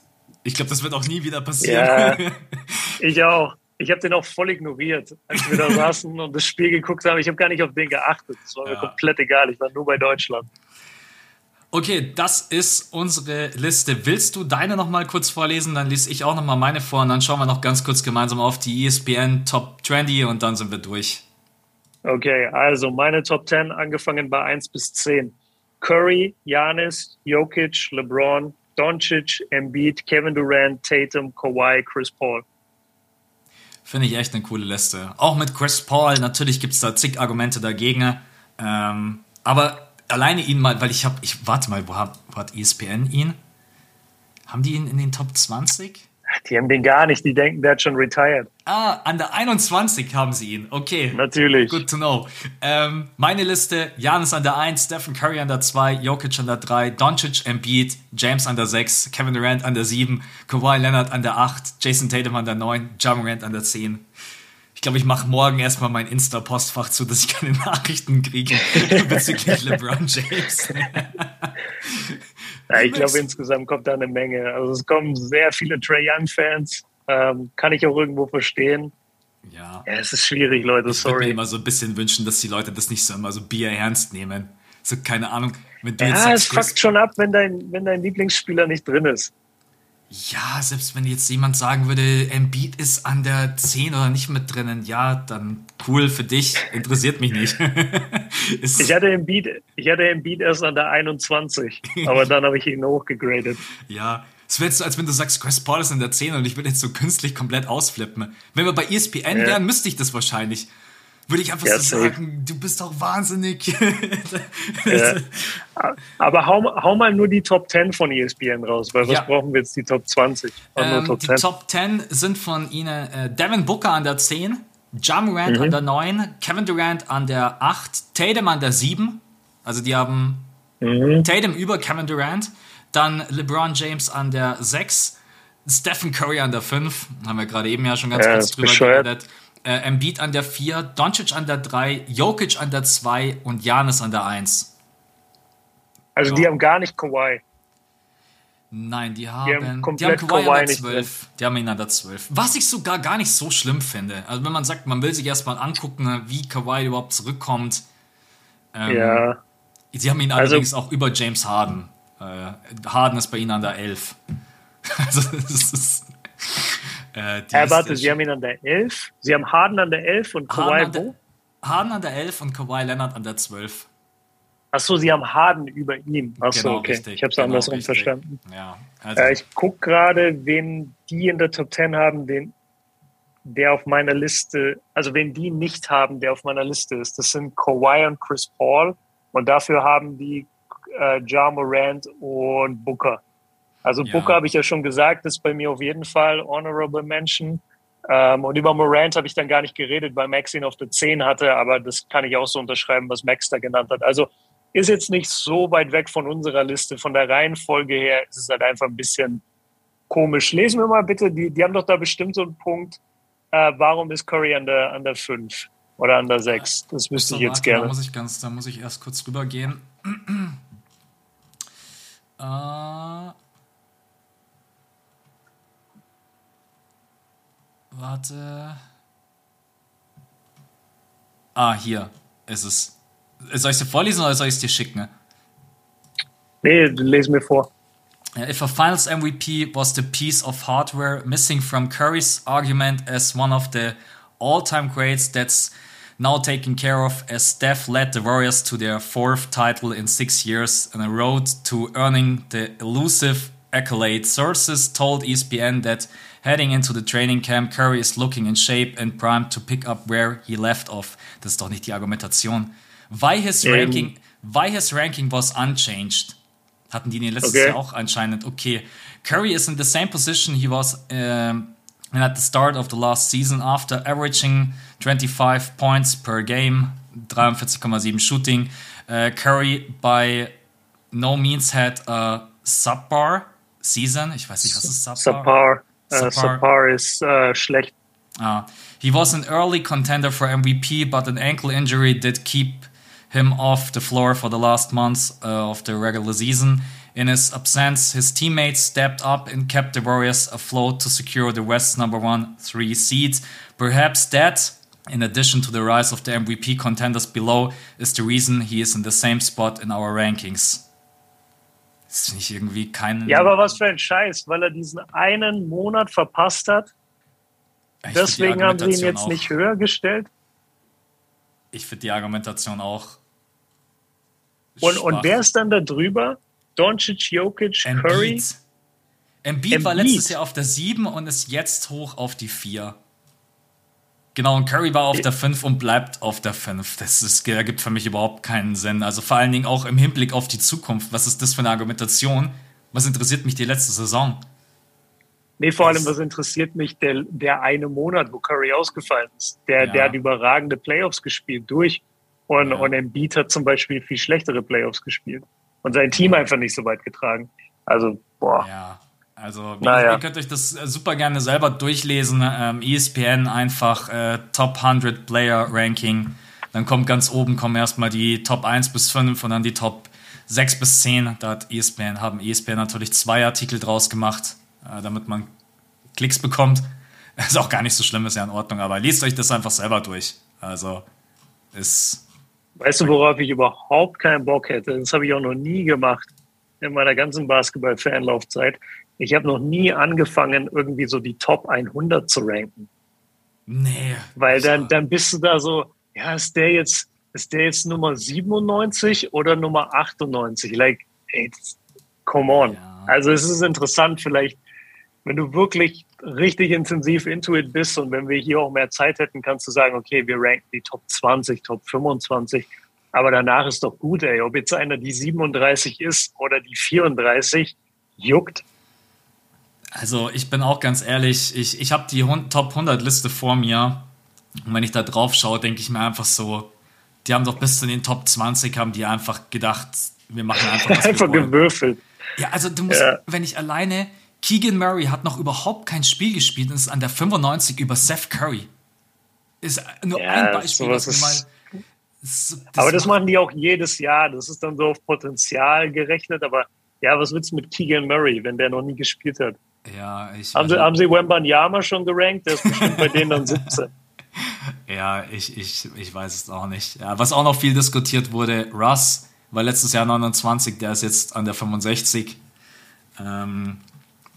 Ich glaube, das wird auch nie wieder passieren. Ja, [LAUGHS] ich auch. Ich habe den auch voll ignoriert, als wir da [LAUGHS] saßen und das Spiel geguckt haben. Ich habe gar nicht auf den geachtet. Das war ja. mir komplett egal. Ich war nur bei Deutschland. Okay, das ist unsere Liste. Willst du deine noch mal kurz vorlesen? Dann lese ich auch noch mal meine vor und dann schauen wir noch ganz kurz gemeinsam auf die ESPN Top 20 und dann sind wir durch. Okay, also meine Top 10 angefangen bei 1 bis 10. Curry, Janis, Jokic, LeBron, Doncic, Embiid, Kevin Durant, Tatum, Kawhi, Chris Paul. Finde ich echt eine coole Liste. Auch mit Chris Paul, natürlich gibt es da zig Argumente dagegen. Ähm, aber alleine ihn mal, weil ich habe, ich warte mal, wo hat, wo hat ESPN ihn? Haben die ihn in den Top 20? Die haben den gar nicht, die denken, der hat schon retired. Ah, an der 21 haben sie ihn. Okay. Natürlich. Good to know. Ähm, meine Liste: Janis an der 1, Stephen Curry an der 2, Jokic an der 3, Doncic, Embiid, James an der 6, Kevin Durant an der 7, Kawhi Leonard an der 8, Jason Tatum an der 9, Ja Morant an der 10. Ich glaube, ich mache morgen erstmal mein Insta-Postfach zu, dass ich keine [LAUGHS] Nachrichten kriege [LAUGHS] bezüglich [LAUGHS] LeBron James. Ja, ich glaube, insgesamt kommt da eine Menge. Also es kommen sehr viele Trey Young-Fans. Ähm, kann ich auch irgendwo verstehen. Ja. ja. Es ist schwierig, Leute, ich sorry. Ich würde mir immer so ein bisschen wünschen, dass die Leute das nicht so immer so Bier ernst nehmen. So, keine Ahnung. Wenn du ja, jetzt sagst, es fuckt schon ab, wenn dein, wenn dein Lieblingsspieler nicht drin ist. Ja, selbst wenn jetzt jemand sagen würde, Embiid ist an der 10 oder nicht mit drinnen, ja, dann cool für dich, interessiert mich nicht. [LAUGHS] ich, hatte Embiid, ich hatte Embiid erst an der 21, [LAUGHS] aber dann habe ich ihn hochgegradet. Ja, es wäre so, als wenn du sagst, Chris Paul ist an der 10 und ich würde jetzt so künstlich komplett ausflippen. Wenn wir bei ESPN ja. wären, müsste ich das wahrscheinlich würde ich einfach ja, so sagen, du bist doch wahnsinnig. [LAUGHS] ja. [LAUGHS] Aber hau, hau, mal nur die Top 10 von ESPN raus, weil was ja. brauchen wir jetzt die Top 20? Ähm, Top die 10. Top 10 sind von ihnen äh, Devin Booker an der 10, Jamorant mhm. an der 9, Kevin Durant an der 8, Tatum an der 7. Also die haben mhm. Tatum über Kevin Durant, dann LeBron James an der 6, Stephen Curry an der 5, haben wir gerade eben ja schon ganz kurz drüber bescheuert. geredet äh, Embiid an der 4, Doncic an der 3, Jokic an der 2 und Janis an der 1. Also so. die haben gar nicht Kawhi. Nein, die haben, die haben, die haben Kawhi, Kawhi an der 12. Die haben ihn an der 12. Was ich sogar gar nicht so schlimm finde. Also wenn man sagt, man will sich erstmal angucken, wie Kawhi überhaupt zurückkommt. Ähm, ja. Sie haben ihn also, allerdings auch über James Harden. Äh, Harden ist bei ihnen an der 11. [LAUGHS] also das ist... Äh, äh, warte, Sie haben ihn an der 11? Sie haben Harden an der 11 und Kawhi wo? Harden an der 11 und Kawhi Leonard an der 12. Achso, Sie haben Harden über ihm. Achso, genau, okay. Richtig, ich habe es genau, andersrum richtig. verstanden. Ja, also. äh, ich gucke gerade, wen die in der Top 10 haben, den, der auf meiner Liste, also wen die nicht haben, der auf meiner Liste ist. Das sind Kawhi und Chris Paul. Und dafür haben die äh, Ja Morant und Booker. Also ja. Booker habe ich ja schon gesagt, ist bei mir auf jeden Fall Honorable Mention. Ähm, und über Morant habe ich dann gar nicht geredet, weil Max ihn auf der 10 hatte, aber das kann ich auch so unterschreiben, was Max da genannt hat. Also ist jetzt nicht so weit weg von unserer Liste. Von der Reihenfolge her ist es halt einfach ein bisschen komisch. Lesen wir mal bitte, die, die haben doch da bestimmt so einen Punkt, äh, warum ist Curry an der, an der 5 oder an der 6? Das wüsste ich jetzt warte, gerne. Da muss ich, ganz, da muss ich erst kurz rübergehen. [CLEARS THROAT] äh, Warte. Ah, hier ist es. Soll ich es dir vorlesen oder soll ich es dir schicken? Nee, lese mir vor. If a finals MVP was the piece of hardware missing from Curry's argument as one of the all time greats that's now taken care of, as Steph led the Warriors to their fourth title in six years and a road to earning the elusive accolade, sources told ESPN that Heading into the training camp, Curry is looking in shape and primed to pick up where he left off. Das ist doch nicht die Argumentation. Why his ähm. ranking, why his ranking was unchanged. Hatten die in letztes okay. Jahr auch anscheinend. Okay. Curry is in the same position he was um, at the start of the last season after averaging 25 points per game, 43,7 shooting. Uh, Curry by no means had a subpar season. Ich weiß nicht, was ist subpar? Subpar. Uh, Sapar is uh, schlecht. Uh, he was an early contender for MVP, but an ankle injury did keep him off the floor for the last months uh, of the regular season. In his absence, his teammates stepped up and kept the Warriors afloat to secure the West's number one three seed. Perhaps that, in addition to the rise of the MVP contenders below, is the reason he is in the same spot in our rankings. Das finde ich irgendwie keinen. Ja, aber was für ein Scheiß, weil er diesen einen Monat verpasst hat. Ich Deswegen haben sie ihn jetzt auch, nicht höher gestellt. Ich finde die Argumentation auch. Und, und wer ist dann da drüber? Doncic, Jokic, Embiid. Curry? Embiid, Embiid war letztes Jahr auf der 7 und ist jetzt hoch auf die 4. Genau, und Curry war auf der 5 und bleibt auf der 5. Das ist, ergibt für mich überhaupt keinen Sinn. Also vor allen Dingen auch im Hinblick auf die Zukunft. Was ist das für eine Argumentation? Was interessiert mich die letzte Saison? Nee, vor allem, was interessiert mich, der, der eine Monat, wo Curry ausgefallen ist. Der, ja. der hat überragende Playoffs gespielt durch. Und, ja. und Embiid hat zum Beispiel viel schlechtere Playoffs gespielt. Und sein Team einfach nicht so weit getragen. Also, boah. Ja. Also, naja. ihr könnt euch das äh, super gerne selber durchlesen. Ähm, ESPN einfach äh, Top 100 Player Ranking. Dann kommt ganz oben kommen erstmal die Top 1 bis 5 und dann die Top 6 bis 10. Da hat ESPN, haben ESPN natürlich zwei Artikel draus gemacht, äh, damit man Klicks bekommt. [LAUGHS] Ist auch gar nicht so schlimm, ist ja in Ordnung, aber lest euch das einfach selber durch. Also ist. Weißt du, worauf ich überhaupt keinen Bock hätte? Das habe ich auch noch nie gemacht in meiner ganzen Basketball-Fanlaufzeit. Ich habe noch nie angefangen, irgendwie so die Top 100 zu ranken. Nee. Weil dann, dann bist du da so, ja, ist der jetzt, ist der jetzt Nummer 97 oder Nummer 98? Like, ey, come on. Ja. Also es ist interessant, vielleicht, wenn du wirklich richtig intensiv into it bist und wenn wir hier auch mehr Zeit hätten, kannst du sagen, okay, wir ranken die Top 20, Top 25, aber danach ist doch gut, ey. Ob jetzt einer die 37 ist oder die 34, juckt. Also ich bin auch ganz ehrlich, ich, ich habe die Top 100 Liste vor mir und wenn ich da drauf schaue, denke ich mir einfach so, die haben doch bis zu den Top 20 haben die einfach gedacht, wir machen einfach was Einfach gewürfelt. Ja, also du musst, ja. wenn ich alleine, Keegan Murray hat noch überhaupt kein Spiel gespielt und ist an der 95 über Seth Curry. Ist nur ja, ein Beispiel, was mir mal. Das aber das machen die auch jedes Jahr. Das ist dann so auf Potenzial gerechnet. Aber ja, was willst du mit Keegan Murray, wenn der noch nie gespielt hat? Ja, ich. Haben sie, haben sie Wembanyama schon gerankt? Der ist bestimmt bei denen dann 17. [LAUGHS] Ja, ich, ich, ich weiß es auch nicht. Ja, was auch noch viel diskutiert wurde, Russ war letztes Jahr 29, der ist jetzt an der 65. Ähm,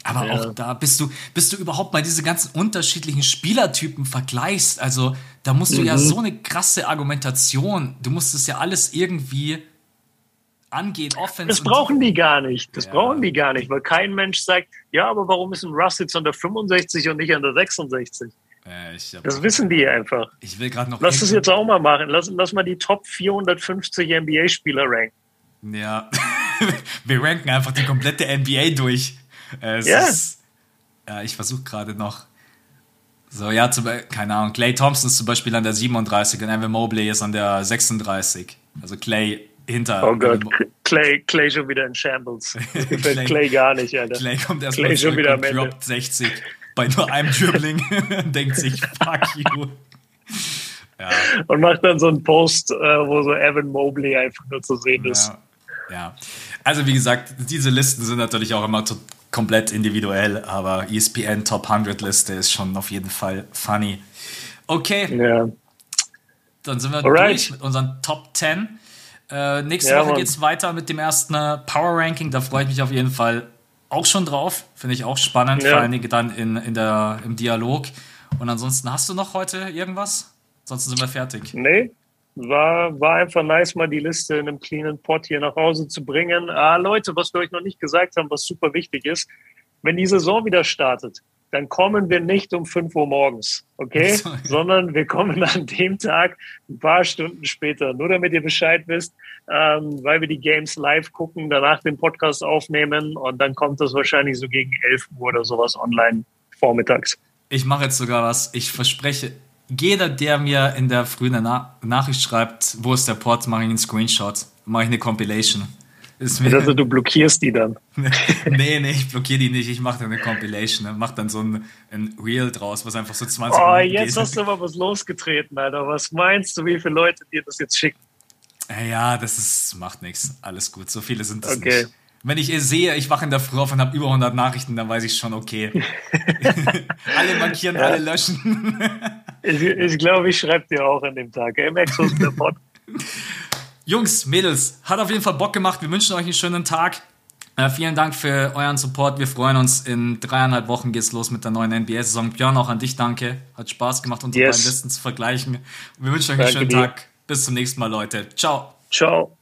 aber ja. auch da bist du, bist du überhaupt mal diese ganzen unterschiedlichen Spielertypen vergleichst. Also da musst du mhm. ja so eine krasse Argumentation, du musst es ja alles irgendwie angehen, Offense. Das brauchen die gar nicht. Das ja. brauchen die gar nicht, weil kein Mensch sagt, ja, aber warum ist ein Russ jetzt an der 65 und nicht an der 66? Äh, das wissen die einfach. Ich will gerade noch. Lass es jetzt auch mal machen. Lass, lass mal die Top 450 NBA-Spieler ranken. Ja, [LAUGHS] wir ranken einfach die komplette NBA durch. Es ja. Ist, ja, ich versuche gerade noch. So, ja, zum, keine Ahnung. Clay Thompson ist zum Beispiel an der 37 und Evan Mobley ist an der 36. Also Clay hinter. Oh Gott, Clay, Clay schon wieder in Shambles. [LAUGHS] Clay, Clay gar nicht, Alter. Clay kommt erstmal zurück wieder und droppt 60 bei nur einem Dribbling [LAUGHS] denkt sich, fuck you. Ja. Und macht dann so einen Post, äh, wo so Evan Mobley einfach nur zu sehen ist. Ja. ja. Also wie gesagt, diese Listen sind natürlich auch immer komplett individuell, aber ESPN Top 100 Liste ist schon auf jeden Fall funny. Okay. Ja. Dann sind wir Alright. durch mit unseren Top 10. Äh, nächste ja, Woche geht es weiter mit dem ersten äh, Power Ranking. Da freue ich mich auf jeden Fall auch schon drauf. Finde ich auch spannend, ja. vor allem dann in, in der, im Dialog. Und ansonsten hast du noch heute irgendwas? Sonst sind wir fertig. Nee, war, war einfach nice, mal die Liste in einem cleanen Pot hier nach Hause zu bringen. Ah, Leute, was wir euch noch nicht gesagt haben, was super wichtig ist, wenn die Saison wieder startet, dann kommen wir nicht um 5 Uhr morgens, okay? Sondern wir kommen an dem Tag ein paar Stunden später. Nur damit ihr Bescheid wisst, ähm, weil wir die Games live gucken, danach den Podcast aufnehmen und dann kommt das wahrscheinlich so gegen 11 Uhr oder sowas online vormittags. Ich mache jetzt sogar was. Ich verspreche, jeder, der mir in der frühen Na Nachricht schreibt, wo ist der Port, mache ich einen Screenshot, mache ich eine Compilation. Also du blockierst die dann? [LAUGHS] nee, nee, ich blockiere die nicht. Ich mache dann eine Compilation, ne? mach dann so ein, ein Reel draus, was einfach so 20 oh, Minuten jetzt geht. hast du aber was losgetreten, Alter. Was meinst du, wie viele Leute dir das jetzt schicken? Ja, das ist, macht nichts. Alles gut. So viele sind das okay. nicht. Wenn ich sehe, ich wache in der Früh auf und habe über 100 Nachrichten, dann weiß ich schon, okay. [LAUGHS] [LAUGHS] alle markieren, ja. alle löschen. ich ich glaube, ich schreibe dir auch an dem Tag. Ey, Max, was ist der Pod? Jungs, Mädels, hat auf jeden Fall Bock gemacht. Wir wünschen euch einen schönen Tag. Äh, vielen Dank für euren Support. Wir freuen uns. In dreieinhalb Wochen geht's los mit der neuen NBA-Saison. Björn, auch an dich danke. Hat Spaß gemacht, unsere yes. beiden Listen zu vergleichen. Wir wünschen euch einen danke schönen dir. Tag. Bis zum nächsten Mal, Leute. Ciao. Ciao.